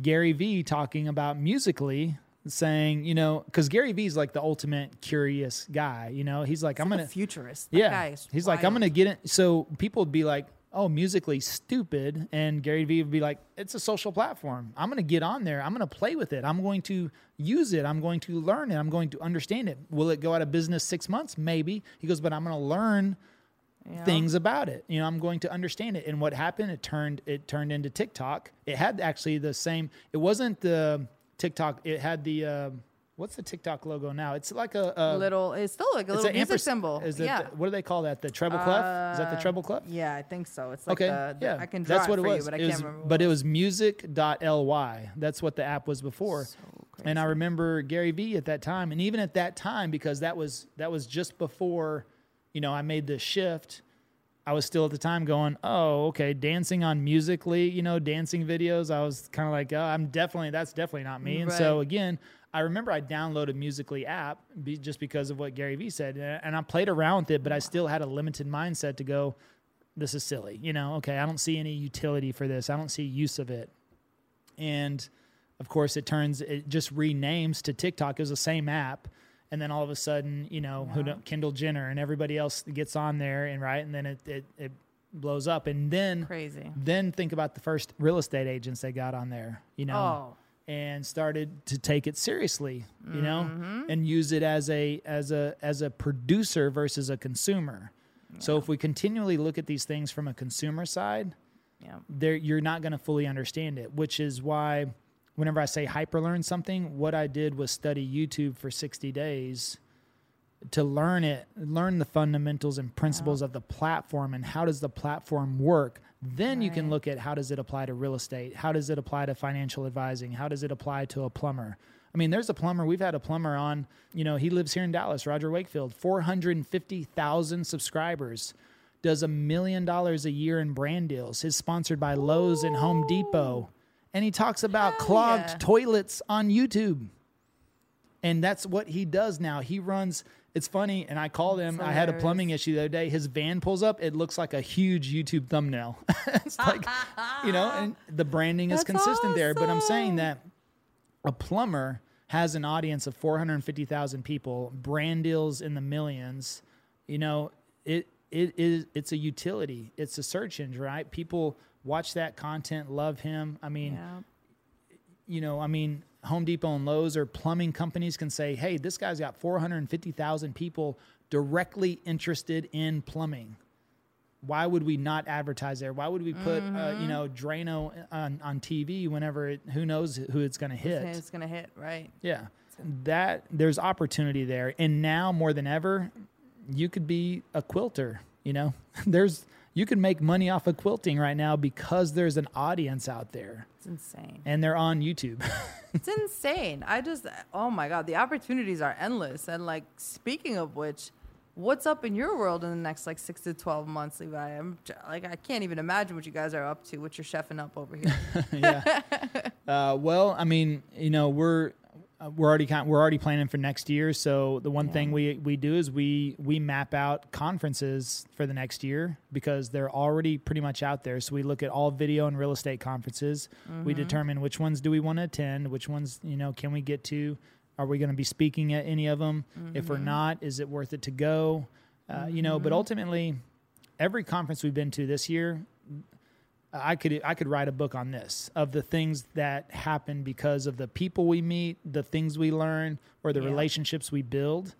Gary Vee talking about Musically saying, you know, because Gary Vee is like the ultimate curious guy. You know, he's like, I'm Like going a to, futurist. That yeah. He's like, I'm going to get it. So people would be like, oh, Musically stupid. And Gary Vee would be like, it's a social platform. I'm going to get on there. I'm going to play with it. I'm going to use it. I'm going to learn it. I'm going to understand it. Will it go out of business six months? Maybe. He goes, but I'm going to learn Yeah. things about it. You know, I'm going to understand it. And what happened? It turned it turned into TikTok. It had actually the same. It wasn't the TikTok. It had the uh, what's the TikTok logo now? It's like a, a little. It's still like a It's little music symbol. Is it yeah. the- what do they call that? The treble clef? Is that the Uh, treble clef? Yeah, I think so. It's like Okay, the, the- yeah, I can draw that's what it was. you, but I It was- can't remember. but it was music.ly. That's what the app was before. So And I remember Gary Vee at that time, and even at that time, because that was that was just before, you know, I made the shift. I was still at the time going, oh, okay, dancing on Musically, you know, dancing videos. I was kind of like, oh, I'm definitely that's definitely not me. And so again, I remember I downloaded Musical.ly app be, just because of what Gary Vee said, and I played around with it, but I still had a limited mindset to go, this is silly, you know. Okay, I don't see any utility for this. I don't see use of it, and of course, it turns it just renames to TikTok. It was the same app, and then all of a sudden, you know, Kendall Jenner and everybody else gets on there, and right, and then it it, it blows up, and then crazy. then think about the first real estate agents they got on there, you know, Oh, and started to take it seriously, you know, Mm-hmm. and use it as a as a as a producer versus a consumer. So if we continually look at these things from a consumer side, yeah. there you're not going to fully understand it which is why whenever i say hyperlearn something what i did was study youtube for 60 days to learn it learn the fundamentals and principles of the platform and how does the platform work then you can look at how does it apply to real estate how does it apply to financial advising how does it apply to a plumber i mean there's a plumber we've had a plumber on you know he lives here in dallas roger wakefield 450000 subscribers does a million dollars a year in brand deals. Is sponsored by Lowe's and Home Depot. And he talks about Hell clogged yeah. toilets on YouTube. And that's what he does now. He runs it's funny, and I called him. I had a plumbing issue the other day. His van pulls up. It looks like a huge YouTube thumbnail. it's like, you know, and the branding is That's consistent there. But I'm saying that a plumber has an audience of 450,000 people, brand deals in the millions. You know, it it is it's a utility. It's a search engine, right? People watch that content, love him. I mean, Yeah. you know, I mean, Home Depot and Lowe's or plumbing companies can say, "Hey, this guy's got 450,000 people directly interested in plumbing." Why would we not advertise there? Why would we put, uh, you know, Drano on, on TV whenever it, who knows who it's going to hit? It's gonna hit right. Yeah. That there's opportunity there. And now more than ever, you could be a quilter, you know. there's you can make money off of quilting right now because there's an audience out there It's insane. and they're on YouTube. It's insane. I just, oh my God, the opportunities are endless. And like, speaking of which, what's up in your world in the next like six to 12 months, Levi? I'm like, I can't even imagine what you guys are up to, what you're chefing up over here. yeah. Uh, well, I mean, you know, we're uh, we're already kind we're already planning for next year. So the one thing we we do is we we map out conferences for the next year because they're already pretty much out there. So we look at all video and real estate conferences. We determine which ones do we want to attend, which ones you know can we get to. Are we going to be speaking at any of them? If we're not, is it worth it to go? Uh, You know, but ultimately, every conference we've been to this year, I could I could write a book on this of the things that happen because of the people we meet, the things we learn, or the Yeah. relationships we build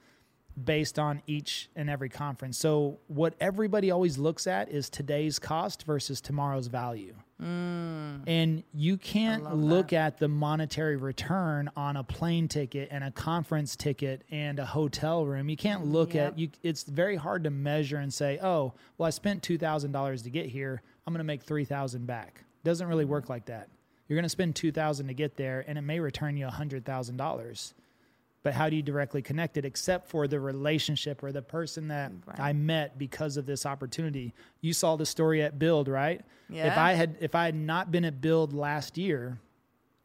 based on each and every conference. So what everybody always looks at is today's cost versus tomorrow's value. And you can't look at the monetary return on a plane ticket and a conference ticket and a hotel room. You can't look Yep. at you it's very hard to measure and say, "Oh, well I spent $2,000 to get here. I'm going to make 3,000 back." Doesn't really work like that. You're going to spend 2,000 to get there and it may return you $100,000. but how do you directly connect it except for the relationship or the person that Right. I met because of this opportunity? You saw the story at Build, right? Yeah. If I had if I had not been at Build last year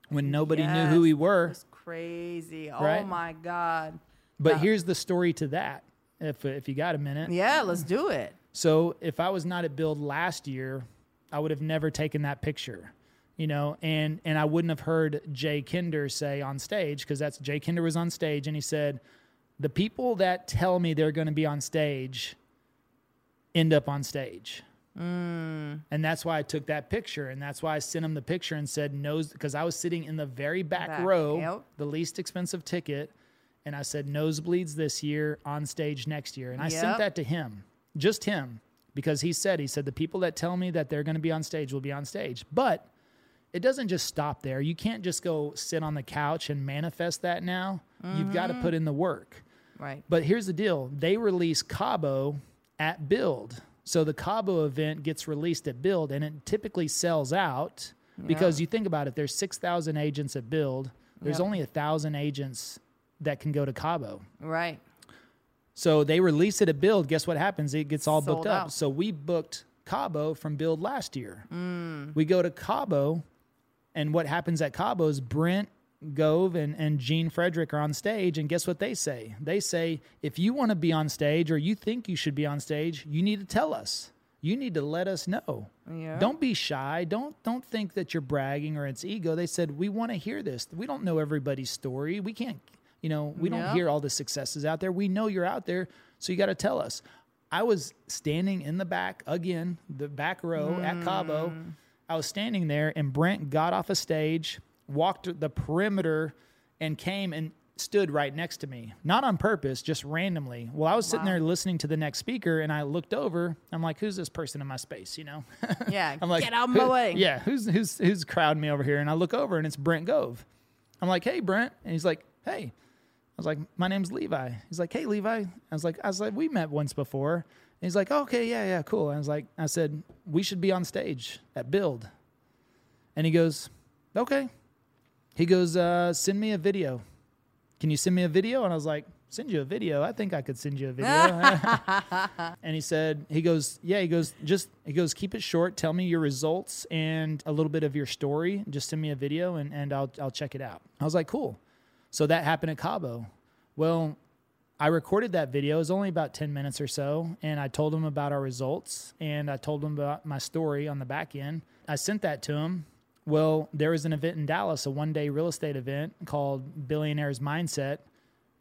when nobody knew who we Yes, were, It's crazy. Oh my god. but Yeah. here's the story to that. If if you got a minute. Yeah, let's do it. So if I was not at Build last year, I would have never taken that picture, you know, and and I wouldn't have heard Jay Kinder say on stage because that's Jay Kinder was on stage and he said, the people that tell me they're going to be on stage end up on stage. Mm. And that's why I took that picture, and that's why I sent him the picture and said nose because I was sitting in the very back, Back, row, yep. the least expensive ticket, and I said nosebleeds this year, on stage next year, and I sent that to him, just him, because he said he said the people that tell me that they're going to be on stage will be on stage, but it doesn't just stop there. You can't just go sit on the couch and manifest that now. You've got to mm-hmm. put in the work. Right. But here's the deal they release Cabo at Build. So the Cabo event gets released at Build and it typically sells out because you think about it, there's 6,000 agents at Build. There's Yep. only a 1,000 agents that can go to Cabo. Right. So they release it at Build. Guess what happens? It gets all booked Sold up. out. So we booked Cabo from Build last year. Mm. We go to Cabo, and what happens at Cabo is Brent Gove and, and Gene Frederick are on stage, and guess what they say? They say, if you want to be on stage or you think you should be on stage, you need to tell us. You need to let us know. Yeah. Don't be shy. Don't don't think that you're bragging or it's ego. They said we want to hear this. We don't know everybody's story. We can't, you know, we don't hear all the successes out there. We know you're out there, so you got to tell us. I was standing in the back again, the back row at Cabo. Mm. I was standing there, and Brent got off a stage, walked the perimeter, and came and stood right next to me. Not on purpose, just randomly. Well, I was sitting Wow. there listening to the next speaker, and I looked over. I'm like, "Who's this person in my space?" You know. Yeah. I'm like, get out of my "Who- way. Yeah, who's who's who's crowding me over here? And I look over, and it's Brent Gove. I'm like, "Hey, Brent," and he's like, "Hey." I was like, "My name's Levi." He's like, "Hey, Levi." I was like, "I was like, we met once before." And he's like, "Okay, yeah, yeah, cool." I was like, "I said we should be on stage at Build," and he goes, "Okay." He goes, uh, "Send me a video. Can you send me a video?" And I was like, "Send you a video? I think I could send you a video." and he said, "He goes, yeah." He goes, "Just he goes, keep it short. Tell me your results and a little bit of your story. Just send me a video, and and I'll I'll check it out." I was like, "Cool." So that happened at Cabo. Well, I recorded that video. It was only about 10 minutes or so. And I told him about our results and I told him about my story on the back end. I sent that to him. Well, there was an event in Dallas, a one day real estate event called Billionaires Mindset.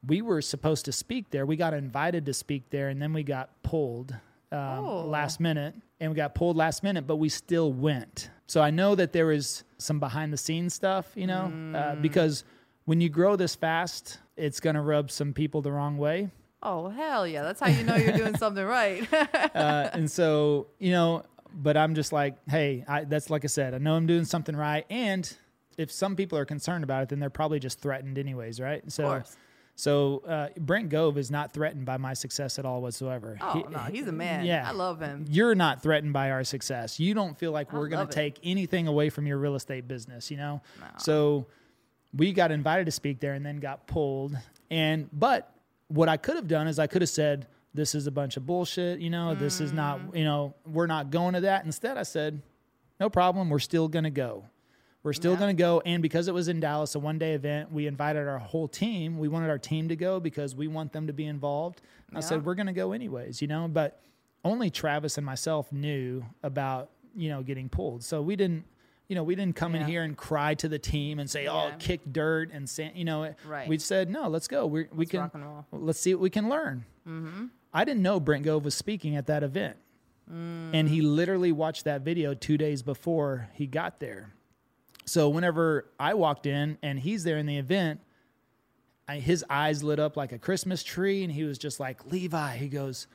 We were supposed to speak there. We got invited to speak there and then we got pulled um, Oh. last minute. And we got pulled last minute, but we still went. So I know that there was some behind the scenes stuff, you know, uh, because when you grow this fast, it's going to rub some people the wrong way. Oh hell yeah! That's how you know you're doing something right. Uh, and so, you know, but I'm just like, hey, I, that's like I said, I know I'm doing something right. And if some people are concerned about it, then they're probably just threatened anyways, right? So, course. so uh, Brent Gove is not threatened by my success at all whatsoever. oh He- no, he's a man. Yeah. I love him. You're not threatened by our success. You don't feel like I we're going to take anything away from your real estate business, you know? So we got invited to speak there and then got pulled. And, but what I could have done is I could have said, this is a bunch of bullshit, you know, this is not, Mm. you know, we're not going to that. Instead, I said, no problem. We're still going to go. We're still Yeah. going to go. And because it was in Dallas, a one day event, we invited our whole team. We wanted our team to go because we want them to be involved. I Yeah. said, we're going to go anyways, you know, but only Travis and myself knew about, you know, getting pulled. So we didn't, you know, we didn't come in here and cry to the team and say, oh, Yeah. kick dirt and sand, you know, Right. we said, no, let's go. We're, we Let's can, rock and roll. let's see what we can learn. Mm-hmm. I didn't know Brent Gove was speaking at that event. And he literally watched that video two days before he got there. So whenever I walked in and he's there in the event, I, his eyes lit up like a Christmas tree, and he was just like Levi. He goes,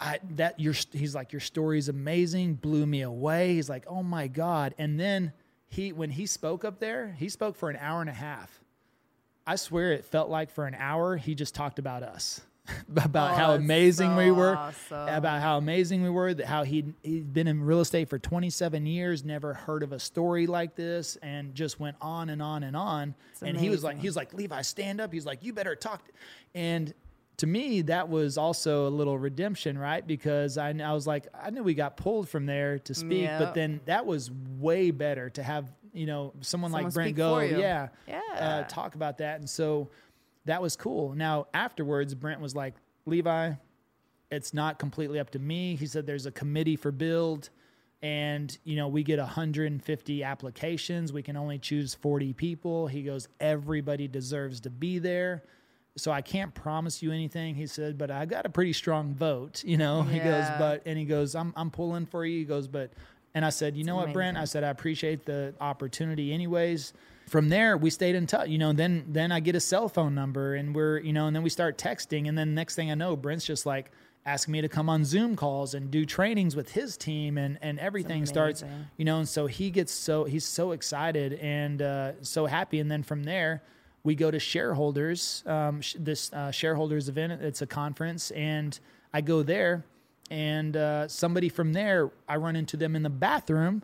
"I that your he's like your story's amazing, blew me away." He's like, "Oh my god!" And then he when he spoke up there, he spoke for an hour and a half. I swear it felt like for an hour he just talked about us. about Oh, how amazing we were, awesome. about how amazing we were, that how he'd, he'd been in real estate for 27 years, never heard of a story like this, and just went on and on and on. and he was like, amazing. he was like, Levi, stand up. He's like, you better talk. And to me, that was also a little redemption, right? Because I, I was like, I knew we got pulled from there to speak, Yep. but then that was way better to have, you know, someone, like Brent go, yeah, Yeah. uh, talk about that. And so that was cool. Now, afterwards, Brent was like, Levi, it's not completely up to me. He said there's a committee for build and you know we get 150 applications we can only choose 40 people he goes everybody deserves to be there so i can't promise you anything he said but i got a pretty strong vote you know? He goes but and he goes i'm i'm pulling for you he goes but and i said you know what brent? I said i appreciate the opportunity anyways. From there we stayed in touch you know then then i get a cell phone number and we're you know and then we start texting and then next thing i know brent's just like asking me to come on zoom calls and do trainings with his team and and everything starts you know? And so he gets so he's so excited and uh, so happy and then from there we go to shareholders um, sh- this uh, shareholders event it's a conference and i go there and uh, somebody from there i run into them in the bathroom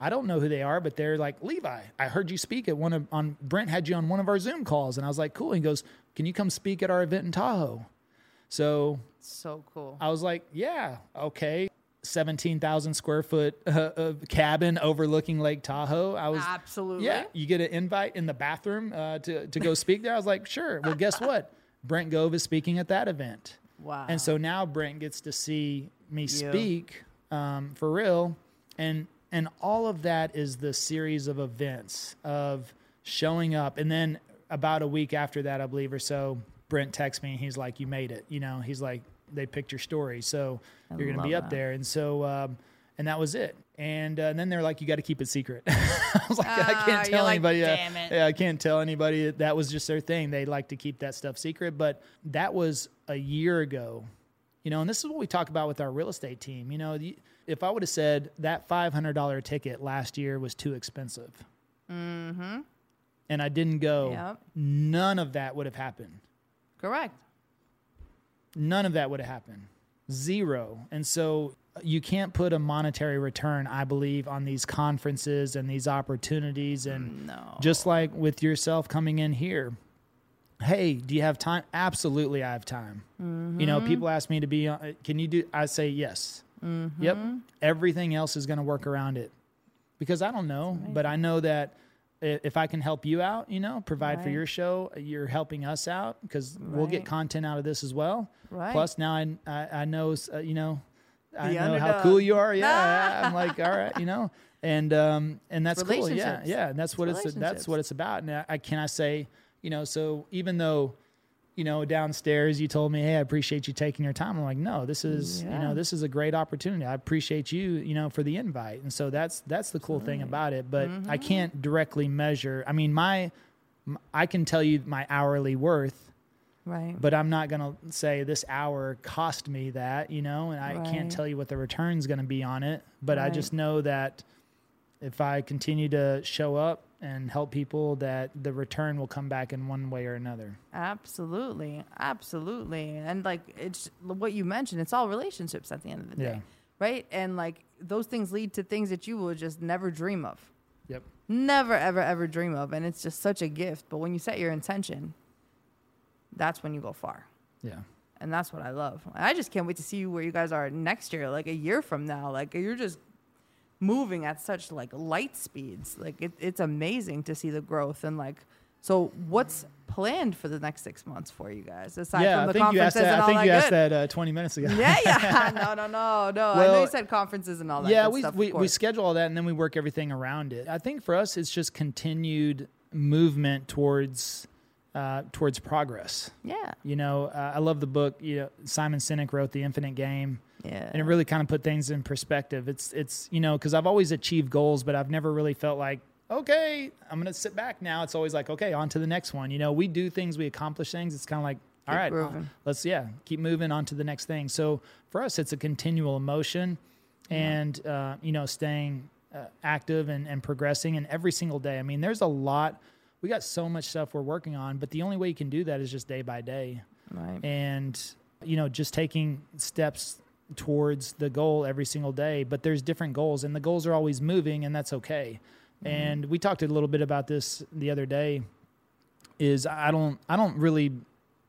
I don't know who they are, but they're like, Levi, I heard you speak at one of on Brent had you on one of our Zoom calls. And I was like, cool. And he goes, Can you come speak at our event in Tahoe? So So cool. I was like, yeah, okay. 17,000 square foot uh, uh, cabin overlooking Lake Tahoe. I was, Absolutely. yeah, you get an invite in the bathroom uh, to, to go speak there. I was like, sure. Well, guess what? Brent Gove is speaking at that event. Wow. And so now Brent gets to see me speak um, for real. And, and all of that is the series of events of showing up. And then about a week after that, I believe, or so, Brent texts me. and He's like, you made it. You know, he's like, they picked your story. So you're going to be up that. there. And so, um, and that was it. And, uh, and then they're like, you got to keep it secret. I was like, I Ah, can't you're tell like, anybody. uh, "Damn it." yeah, I can't tell anybody. That was just their thing. They like to keep that stuff secret. But that was a year ago, you know. And this is what we talk about with our real estate team. You know, if I would have said that five hundred dollar ticket last year was too expensive, mm-hmm. and I didn't go, Yep. none of that would have happened. Correct. None of that would have happened. Zero. And so uh, you can't put a monetary return, I believe, on these conferences and these opportunities. And No. just like with yourself coming in here, hey, do you have time? Absolutely, I have time. You know, people ask me to be on, uh, can you do, I say yes. Yep. Mm-hmm. Everything else is going to work around it because I don't know, but I know that if I can help you out, you know, provide for your show, you're helping us out because we'll get content out of this as well. Right. Plus, now I I, I know uh, you know I The know how cool you are. Yeah, I'm like all right, you know, and um and that's cool. Yeah, yeah, and that's what it's, It's that's what it's about. And I, I can I say you know so even though you know downstairs you told me hey I appreciate you taking your time. I'm like no this is you know this is a great opportunity. I appreciate you you know for the invite. And so that's that's the cool thing about it. But Mm-hmm. I can't directly measure. I mean my I can tell you my hourly worth Right. but I'm not going to say this hour cost me that, you know, and I Right. can't tell you what the return's going to be on it. But I just know that if I continue to show up and help people, that the return will come back in one way or another. Absolutely, absolutely, and like it's what you mentioned. It's all relationships at the end of the day, Yeah. right? And like those things lead to things that you will just never dream of, Yep. never ever ever dream of, and it's just such a gift. But when you set your intention, that's when you go far, Yeah. and that's what I love. I just can't wait to see where you guys are next year, like a year from now. Like you're just moving at such like light speeds. Like it, it's amazing to see the growth and like. So what's planned for the next six months for you guys aside yeah. from I the think you asked conferences that. and I think that you asked that uh, 20 minutes ago. Yeah, yeah. No, no, no, no. I know you said conferences and all that. yeah, we, stuff, we, we schedule all that and then we work everything around it. I think for us, it's just continued movement towards uh, towards progress. yeah, You know, uh, I love the book. You know, Simon Sinek wrote The Infinite Game. Yeah. and it really kind of put things in perspective. It's it's you know because I've always achieved goals, but I've never really felt like okay, I'm gonna sit back now. It's always like okay, on to the next one. You know, we do things, we accomplish things. It's kind of like all right, moving. let's yeah keep moving on to the next thing. So for us, it's a continual emotion, and uh, you know staying uh, active and, and progressing, and every single day. I mean, there's a lot. We got so much stuff we're working on, but the only way you can do that is just day by day right. and you know, just taking steps towards the goal every single day. But there's different goals, and the goals are always moving, and that's okay. Mm-hmm. And we talked a little bit about this the other day. Is I don't I don't really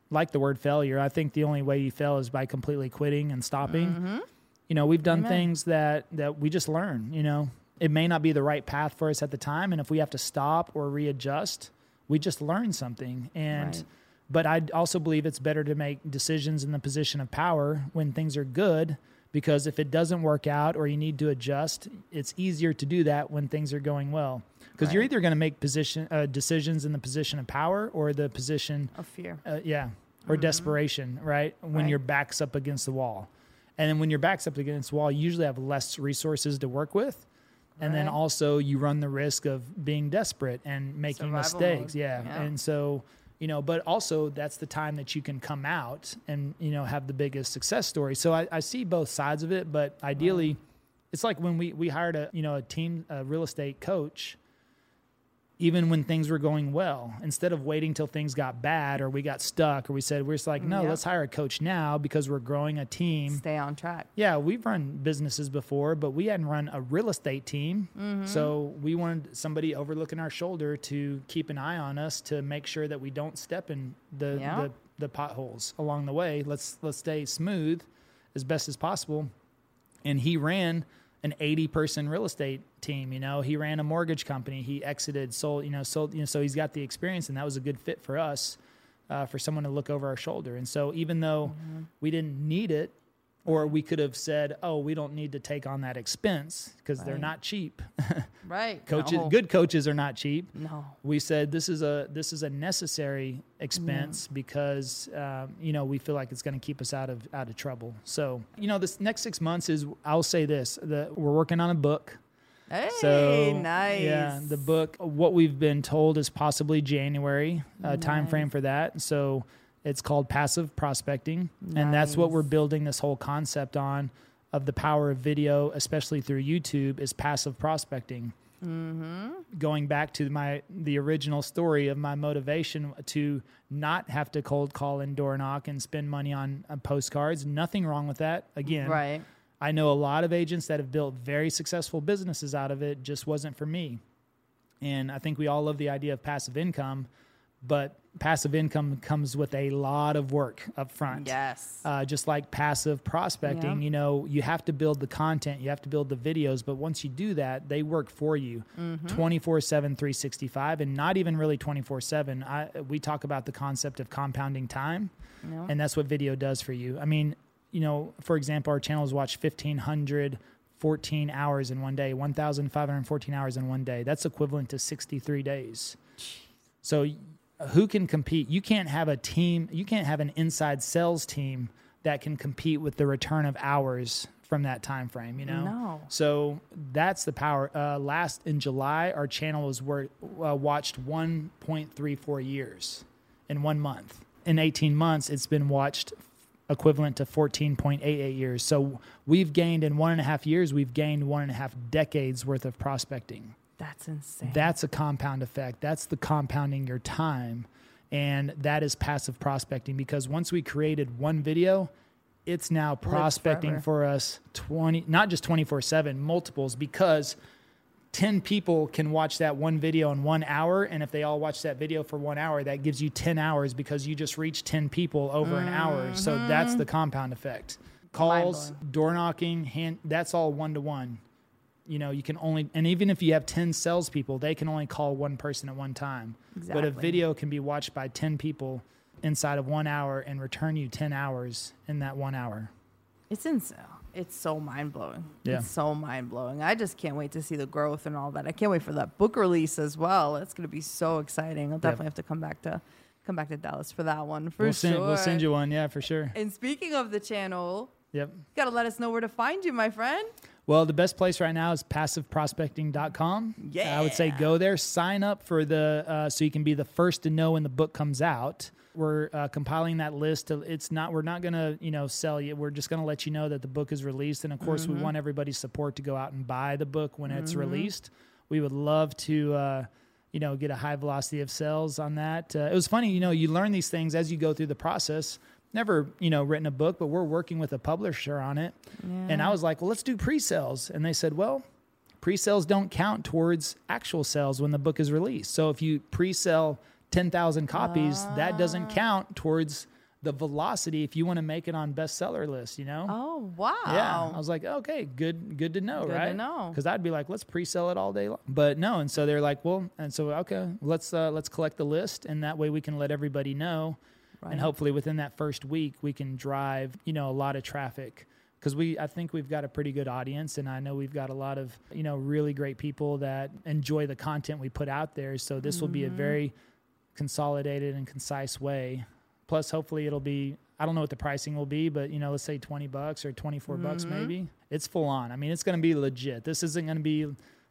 like the word failure. I think the only way you fail is by completely quitting and stopping. Mm-hmm. You know, we've done Amen. things that that we just learn. You know, it may not be the right path for us at the time, and if we have to stop or readjust, we just learn something. And Right. But I also believe it's better to make decisions in the position of power when things are good because if it doesn't work out or you need to adjust, it's easier to do that when things are going well. Because you're either going to make position uh, decisions in the position of power or the position Of fear. uh, yeah, or desperation, right? When Mm-hmm. Right. your back's up against the wall. And then when your back's up against the wall, you usually have less resources to work with. And then also you run the risk of being desperate and making Survival mistakes. mode. Yeah. Yeah. And so, you know, but also that's the time that you can come out and, you know, have the biggest success story. So I, I see both sides of it, but ideally it's like when we, we hired a, you know, a team, a real estate coach, even when things were going well, instead of waiting till things got bad or we got stuck or we said, we're just like, no, Yep. let's hire a coach now because we're growing a team. Stay on track. Yeah, we've run businesses before, but we hadn't run a real estate team. Mm-hmm. So we wanted somebody overlooking our shoulder to keep an eye on us to make sure that we don't step in the, Yeah. the, the potholes along the way. Let's let's stay smooth as best as possible. And he ran an 80 person real estate team, you know. He ran a mortgage company. He exited, sold, you know, sold, you know, so he's got the experience and that was a good fit for us. Uh, for someone to look over our shoulder. And so, even though Mm-hmm. we didn't need it, or we could have said, "Oh, we don't need to take on that expense because they're not cheap." Right. coaches, No. good coaches are not cheap. No. We said this is a this is a necessary expense because um, you know we feel like it's going to keep us out of out of trouble. So you know, this next six months is I'll say this: that we're working on a book. Hey, So nice. Yeah, the book. What we've been told is possibly January uh, time frame for that. So it's called passive prospecting, and that's what we're building this whole concept on of the power of video, especially through YouTube, is passive prospecting. Mm-hmm. Going back to my the original story of my motivation to not have to cold call and door knock and spend money on, on postcards. Nothing wrong with that. Again, Right. I know a lot of agents that have built very successful businesses out of it, just wasn't for me. And I think we all love the idea of passive income, but passive income comes with a lot of work up front. Yes. Uh, just like passive prospecting, Yeah. you know, you have to build the content, you have to build the videos, but once you do that, they work for you Mm-hmm. 24 7, 365, and not even really 24 7. We talk about the concept of compounding time, Yeah. and that's what video does for you. I mean, you know, for example, our channels watch 1,514 hours in one day, 1,514 hours in one day. That's equivalent to 63 days. So y- who can compete? You can't have a team, you can't have an inside sales team that can compete with the return of hours from that time frame, you know? No. So that's the power. Uh, last in July, our channel was wor- uh, watched 1.34 years in one month. In 18 months, it's been watched equivalent to 14.88 years. So we've gained in one and a half years, we've gained one and a half decades worth of prospecting. That's insane. That's a compound effect. That's the compounding your time. And that is passive prospecting because once we created one video, it's now prospecting for us 20, not just 24 7, multiples because 10 people can watch that one video in one hour. And if they all watch that video for one hour, that gives you 10 hours because you just reached 10 people over an hour. So that's mm-hmm. the compound effect. Calls, door knocking, hand, that's all one to one you know, you can only, and even if you have 10 salespeople, they can only call one person at one time. exactly. But a video can be watched by 10 people inside of one hour and return you 10 hours in that one hour. It's insane. It's so mind blowing. Yeah. It's so mind blowing. I just can't wait to see the growth and all that. I can't wait for that book release as well. It's going to be so exciting. I'll definitely have to come back to come back to Dallas for that one for we'll, sure. we'll send you one. Yeah, for sure. And speaking of the channel, Yep. you got to let us know where to find you, my friend. Well, the best place right now is passiveprospecting.com. Yeah. I would say go there, sign up for the, uh, so you can be the first to know when the book comes out. We're uh, compiling that list. It's not, we're not going to, you know, sell you. We're just going to let you know that the book is released. And of course, we want everybody's support to go out and buy the book when it's released. We would love to, uh, you know, get a high velocity of sales on that. Uh, it was funny, you know, you learn these things as you go through the process. Never, you know, written a book, but we're working with a publisher on it. And I was like, well, let's do pre-sales. And they said, well, pre-sales don't count towards actual sales when the book is released. So if you pre-sell 10,000 copies, that doesn't count towards the velocity if you want to make it on bestseller list, you know? Oh wow. Yeah, I was like, okay, good, good to know, Good to right? know. Because I'd be like, let's pre-sell it all day long, but no. And so they're like, well, and so okay, let's uh, let's collect the list, and that way we can let everybody know, Right. and hopefully within that first week we can drive, you know, a lot of traffic. Because we, I think we've got a pretty good audience, and I know we've got a lot of, you know, really great people that enjoy the content we put out there. So this will be a Mm-hmm. very consolidated and concise way. Plus, hopefully, it'll be. I don't know what the pricing will be, but you know, let's say twenty bucks or 24 bucks Mm-hmm. maybe. It's full on. I mean, it's going to be legit. This isn't going to be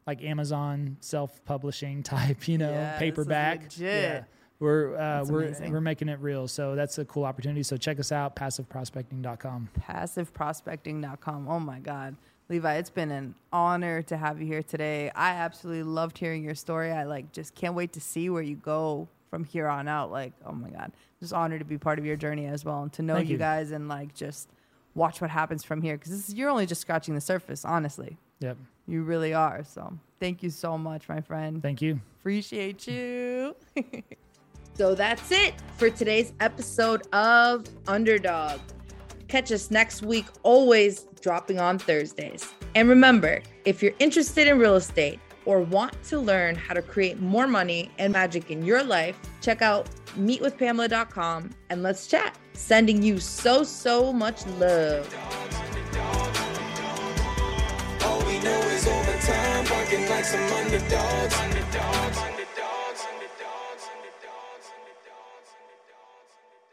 like Amazon self-publishing type, you know, Yeah, paperback. legit. We're uh, we're amazing. we're making it real. So that's a cool opportunity. So check us out, passiveprospecting.com. passiveprospecting.com. Oh my God. Levi, it's been an honor to have you here today. I absolutely loved hearing your story. I like just can't wait to see where you go from here on out. Like, oh my God. Just honored to be part of your journey as well and to know you. you. guys and like just watch what happens from here. Cause you're only just scratching the surface, honestly. Yep. You really are. So thank you so much, my friend. Thank you. Appreciate you. so that's it for today's episode of Underdog. Catch us next week, always dropping on Thursdays. And remember, if you're interested in real estate or want to learn how to create more money and magic in your life, check out meetwithpamela.com and let's chat. Sending you so, so much love. All we know is like some underdogs. underdogs.